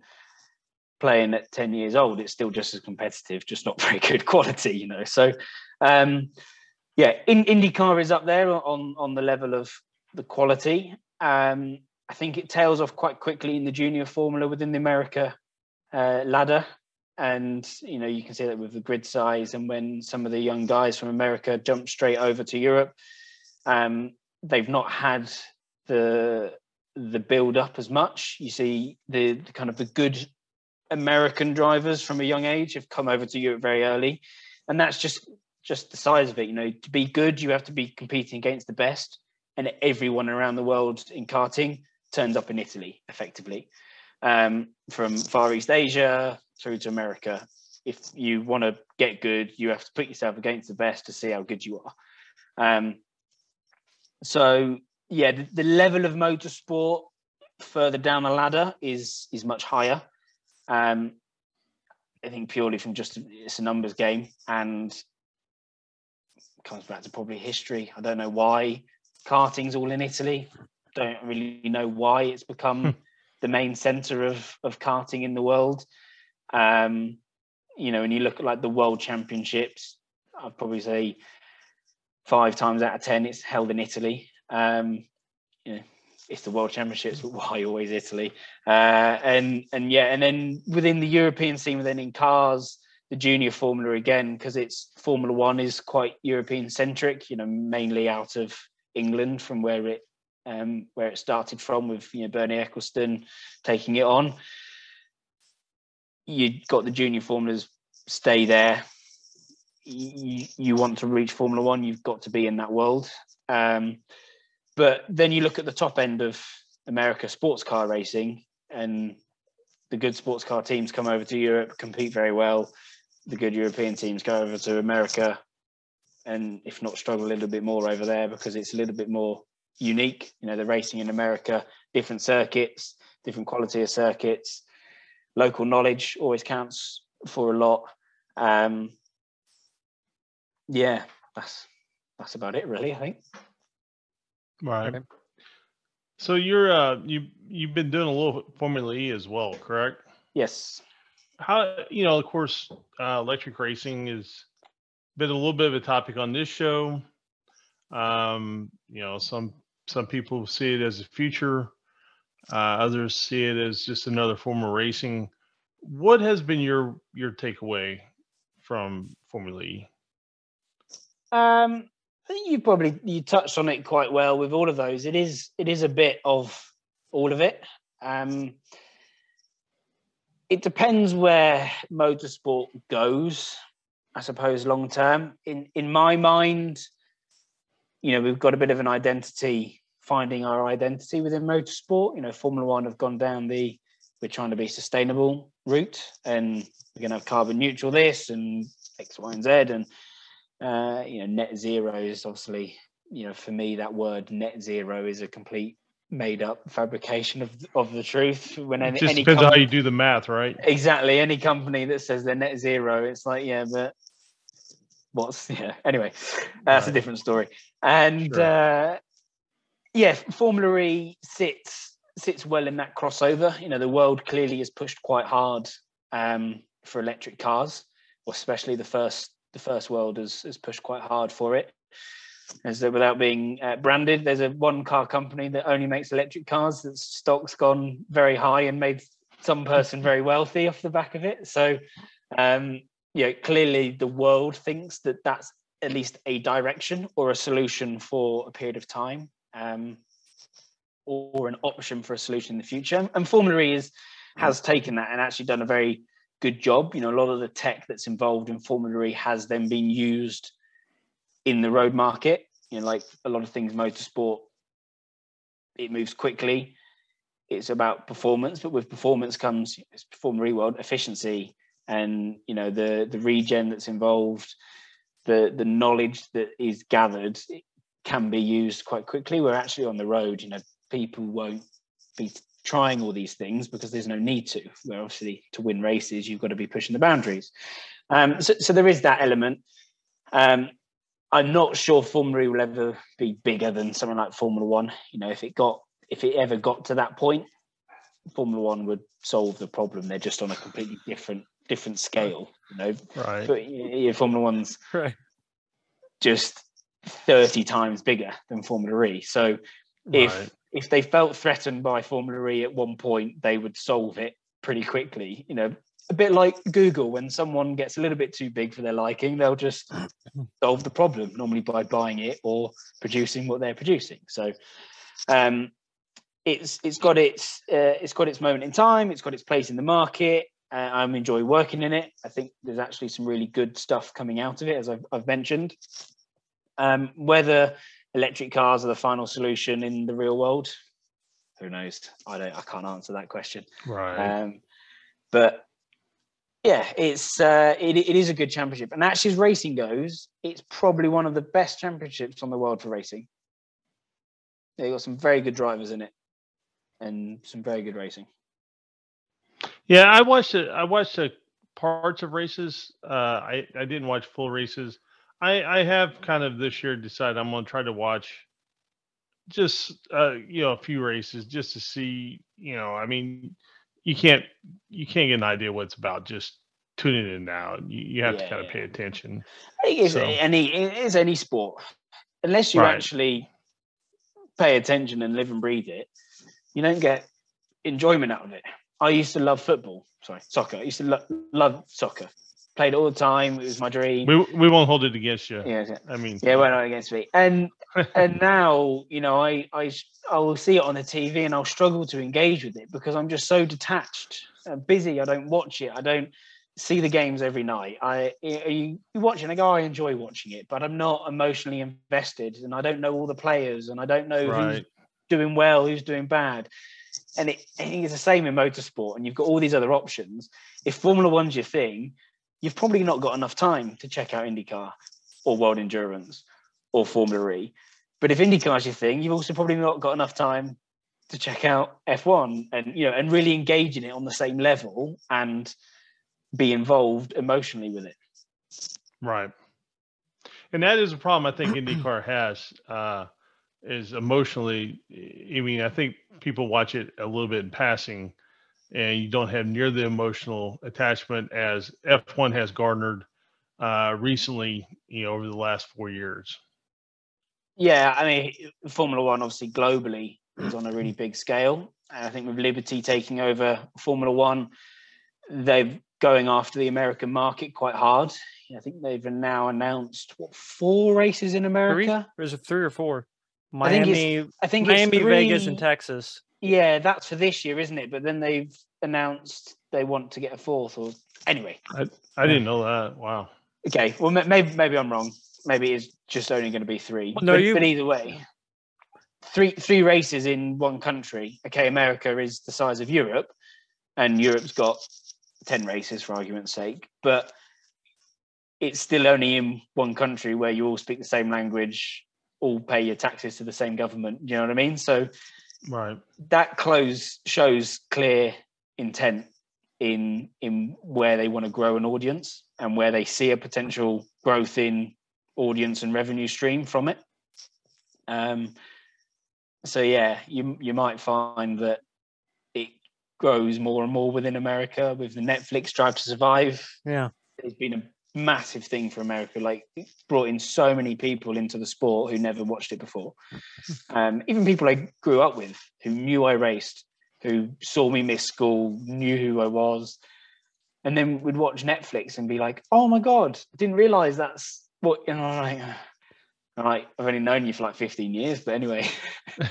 playing at 10 years old, it's still just as competitive, just not (laughs) very good quality, you know. So, um, yeah, in, IndyCar is up there on, on the level of the quality. Um, I think it tails off quite quickly in the junior formula within the America uh, ladder. And, you know, you can see that with the grid size and when some of the young guys from America jump straight over to Europe, um, they've not had the the build up as much. You see the, the, kind of the good American drivers from a young age have come over to Europe very early, and that's just just the size of it. You know, to be good, you have to be competing against the best, and everyone around the world in karting turns up in Italy, effectively, um, from Far East Asia through to America. If you want to get good, you have to put yourself against the best to see how good you are. Um, so yeah, the, the level of motorsport further down the ladder is is much higher. Um, I think purely from just it's a numbers game and comes back to probably history. I don't know why karting's all in Italy. Don't really know why it's become hmm. The main center of of karting in the world. Um, you know, when you look at like the world championships, I'd probably say five times out of ten it's held in Italy. Um, you know, it's the world championships, but why always Italy? Uh, and and yeah, and then within the European scene, within in cars, the junior formula again, because it's Formula One is quite European centric, you know, mainly out of England from where it um, where it started from, with you know Bernie Ecclestone taking it on. You got the junior formulas stay there. You, you want to reach Formula One, you've got to be in that world. Um, but then you look at the top end of America sports car racing, and the good sports car teams come over to Europe, compete very well. The good European teams go over to America, and if not struggle a little bit more over there because it's a little bit more unique. You know, the racing in America, different circuits, different quality of circuits. Local knowledge always counts for a lot. Um, yeah, that's that's about it, really. I think. Right. Okay. So you're uh you you've been doing a little Formula E as well, correct? Yes. How you know, of course, uh, electric racing has been a little bit of a topic on this show. Um, you know, some some people see it as a future, uh, others see it as just another form of racing. What has been your your takeaway from Formula E? Um, I think you probably you touched on it quite well with all of those. It is it is a bit of all of it. Um, it depends where motorsport goes, I suppose, long term. In in my mind, you know, we've got a bit of an identity, finding our identity within motorsport. You know, Formula One have gone down the we're trying to be sustainable route, and we're going to have carbon neutral this and X, Y, and Z, and uh, you know, net zero is obviously, you know, for me that word net zero is a complete made up fabrication of of the truth. When any, it just any depends company, how you do the math, right? Exactly. Any company that says they're net zero, it's like, yeah, but what's (laughs) yeah. Anyway, that's right. a different story. And sure. uh, yeah, Formula E sits sits well in that crossover. You know, the world clearly has pushed quite hard um, for electric cars, especially the first the first world has, has pushed quite hard for it. As that without being uh, branded, there's a one car company that only makes electric cars. That stock's gone very high and made some person very wealthy off the back of it. So, um, yeah, clearly the world thinks that that's at least a direction or a solution for a period of time, um, or an option for a solution in the future. And Formula E is, has taken that and actually done a very good job. You know, a lot of the tech that's involved in Formula E has then been used in the road market. You know, like a lot of things, motorsport, it moves quickly. It's about performance, but with performance comes it's Formula E world efficiency, and you know the the regen that's involved, the the knowledge that is gathered can be used quite quickly. We're actually on the road. You know, people won't be trying all these things because there's no need to. Where obviously to win races, you've got to be pushing the boundaries. Um, so, so there is that element. Um, I'm not sure Formula will ever be bigger than something like Formula One. You know, if it got if it ever got to that point, Formula One would solve the problem. They're just on a completely different different scale. You know, right? But yeah, Formula One's (laughs) right. just thirty times bigger than Formula E. So if right if they felt threatened by Formula E at one point, they would solve it pretty quickly. You know, a bit like Google, when someone gets a little bit too big for their liking, they'll just (clears throat) solve the problem normally by buying it or producing what they're producing. So, um, it's it's got its uh, it's got its moment in time. It's got its place in the market. Uh, I'm enjoy working in it. I think there's actually some really good stuff coming out of it, as I've, I've mentioned. Um, whether electric cars are the final solution in the real world? Who knows? I don't. I can't answer that question. Right. Um, but yeah, it's uh, it, it is a good championship, and actually, as racing goes, it's probably one of the best championships on the world for racing. They got some very good drivers in it, and some very good racing. Yeah, I watched it. I watched the parts of races. Uh, I I didn't watch full races. I I have kind of this year decided I'm going to try to watch just uh you know a few races just to see you know I mean you can't you can't get an idea what it's about just tuning in now. You, you have to Yeah, kind of pay attention. I think it's So- any it is any sport, unless you Right. actually pay attention and live and breathe it, you don't get enjoyment out of it. I used to love football. Sorry, soccer. I used to lo- love soccer. Played it all the time. It was my dream. We we won't hold it against you. yeah, yeah. I mean, Yeah, well, not against me. And (laughs) and now, you know, I I I will see it on the TV and I'll struggle to engage with it because I'm just so detached, uh, busy. I don't watch it. I don't see the games every night. I you, you watch it and I go, I enjoy watching it, but I'm not emotionally invested, and I don't know all the players, and I don't know who's doing well, who's doing bad. And it, I think it's the same in motorsport, and you've got all these other options. If Formula One's your thing, you've probably not got enough time to check out IndyCar or World Endurance or Formula E. But if IndyCar's your thing, you've also probably not got enough time to check out F1 and you know and really engage in it on the same level and be involved emotionally with it. Right. And that is a problem I think IndyCar has uh, is emotionally. I mean, I think people watch it a little bit in passing, and you don't have near the emotional attachment as F1 has garnered uh, recently. You know, over the last four years. Yeah, I mean, Formula One obviously globally is on a really big scale. And I think with Liberty taking over Formula One, they're going after the American market quite hard. I think they've now announced what four races in Three? America. There's a three or four. I think it's Miami, I think it's Miami, Vegas, and Texas. Yeah, that's for this year, isn't it? But then they've announced they want to get a fourth. Or anyway, I didn't know that. Wow. okay. Well, maybe maybe I'm wrong. Maybe it's just only going to be three. No, but, you- but either way, three three races in one country. Okay, America is the size of Europe, and Europe's got ten races for argument's sake. But it's still only in one country where you all speak the same language, all pay your taxes to the same government. You know what I mean? So Right. that close shows clear intent in in where they want to grow an audience and where they see a potential growth in audience and revenue stream from it. Um, so yeah, you you might find that it grows more and more within America with the Netflix Drive to Survive. Yeah. It's been a massive thing for America. Like brought in so many people into the sport who never watched it before. (laughs) Um, even people I grew up with who knew I raced, who saw me miss school, knew who I was, and then would watch Netflix and be like, "Oh my god, didn't realize that's what." You know, I'm like, I've only known you for like 15 years, but anyway,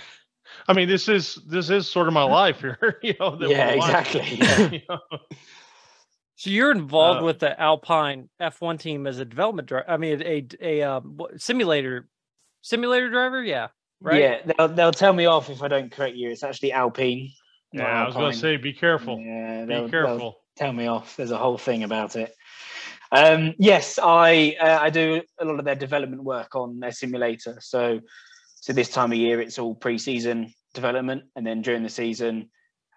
(laughs) I mean, this is this is sort of my (laughs) life here. you know. yeah, exactly. you know? So you're involved Uh, with the Alpine F1 team as a development driver. I mean, a a um, simulator simulator driver. Yeah. Right. Yeah, they'll, they'll tell me off if I don't correct you. It's actually Alpine. not Yeah, I was going to say, be careful. Yeah, Be they'll- they'll- careful. tell me off. There's a whole thing about it. Um, yes, I uh, I do a lot of their development work on their simulator. So so this time of year it's all pre-season development, and then during the season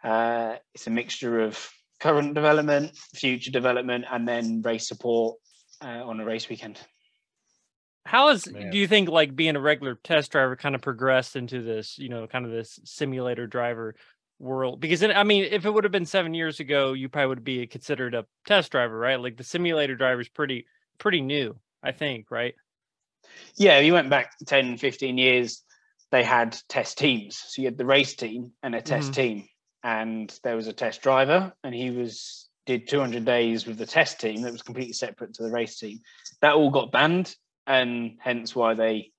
uh, it's a mixture of current development, future development, and then race support uh, on a race weekend. How is Man. do you think like being a regular test driver kind of progressed into this, you know, kind of this simulator driver world? Because then, I mean, if it would have been seven years ago, you probably would be considered a test driver, right? Like the simulator driver is pretty pretty new, I think, right? Yeah, if you went back 10, 15 years, they had test teams. So you had the race team and a test Mhm. team. And there was a test driver, and he was did 200 days with the test team that was completely separate to the race team. That all got banned, and hence why they,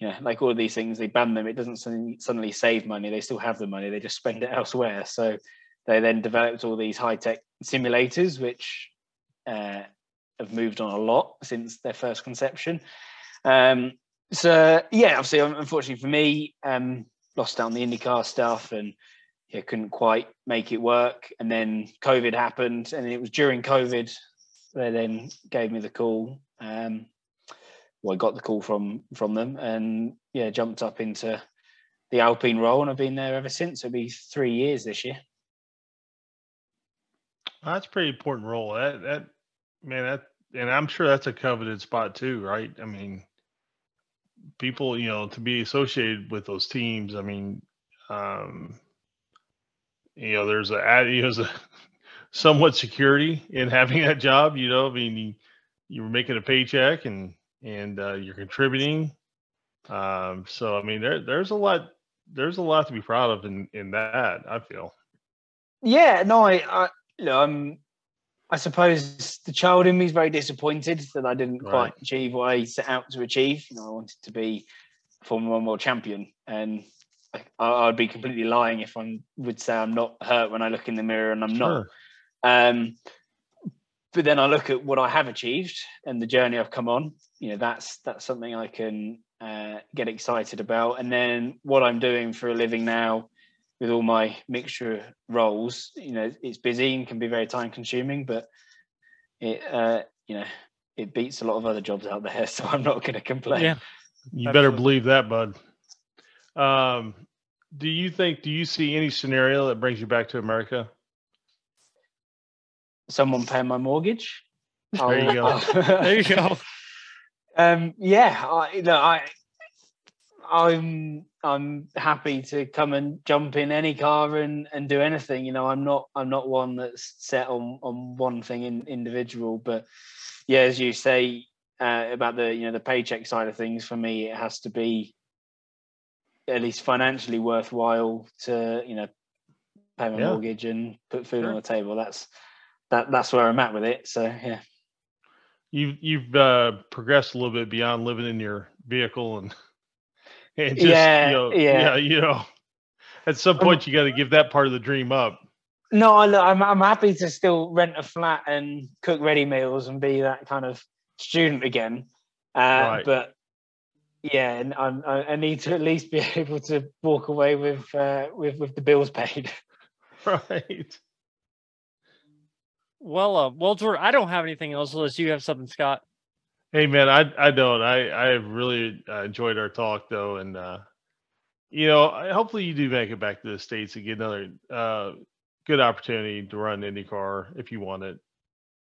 you know, like all of these things, they ban them. It doesn't suddenly, save money. They still have the money. They just spend it (laughs) elsewhere. So they then developed all these high tech simulators, which uh, have moved on a lot since their first conception. Um, So yeah, obviously, unfortunately for me, um, lost out on the IndyCar stuff and yeah, couldn't quite make it work. And then COVID happened, and it was during COVID they then gave me the call. Um, well, I got the call from from them, and yeah, jumped up into the Alpine role, and I've been there ever since. It'll be three years this year. That's a pretty important role. That that man, that and I'm sure that's a coveted spot too, right? I mean, people, you know, to be associated with those teams. I mean, um, you know, there's a you know, there's a (laughs) somewhat security in having that job. You know, I mean, you, you're making a paycheck and and uh, you're contributing. Um, so I mean, there there's a lot there's a lot to be proud of in in that. I feel. Yeah, no, I, I you know, I'm. I suppose the child in me is very disappointed that I didn't Right. quite achieve what I set out to achieve. You know, I wanted to be Formula One world champion, and I, I'd be completely lying if I would say I'm not hurt when I look in the mirror, and I'm not. Um, but then I look at what I have achieved and the journey I've come on. You know, that's that's something I can uh, get excited about. And then what I'm doing for a living now, with all my mixture roles, you know, it's busy and can be very time consuming, but it, uh, you know, it beats a lot of other jobs out there. (laughs) So I'm not going to complain. Yeah. You better believe that, bud. Um, do you think? Do you see any scenario that brings you back to America? Someone paying my mortgage. There you go. (laughs) There you go. (laughs) Um, yeah, I, no, I, I'm, I'm happy to come and jump in any car and, and do anything. You know, I'm not, I'm not one that's set on on one thing in individual. But yeah, as you say uh, about the, you know, the paycheck side of things, for me, it has to be at least financially worthwhile to, you know, pay my Yeah. mortgage and put food on the table. That's that, that's where I'm at with it. So yeah. You've you've uh, progressed a little bit beyond living in your vehicle and (laughs) and just Yeah, you know, yeah. you know. At some Um, point, you got to give that part of the dream up. No, I- I'm I'm happy to still rent a flat and cook ready meals and be that kind of student again. Uh, Right. But yeah, and I'm, I I need to at least be (laughs) able to walk away with uh, with with the bills paid. (laughs) Right. Well, uh, well, Jordan, I don't have anything else unless you have something, Scott. Hey man, I I don't. I I really uh, enjoyed our talk though, and uh, you know, hopefully you do make it back to the states and get another uh, good opportunity to run IndyCar if you want it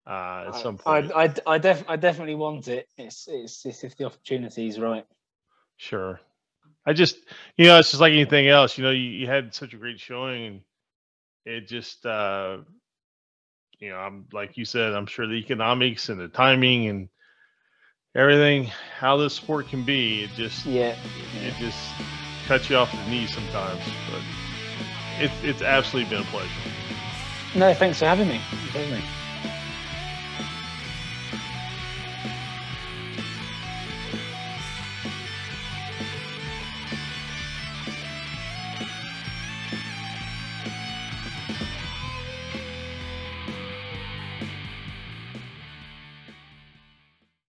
uh, at some point. I I I, def, I definitely want it. It's it's it's if the opportunity is right. Sure. I just, you know, it's just like anything else. You know, you, you had such a great showing, and it just, uh, you know, I'm like you said, I'm sure the economics and the timing and everything, how this sport can be, it just, Yeah. it just cuts you off the knees sometimes. But it's it's absolutely been a pleasure. No, thanks for having me. Thanks for having me.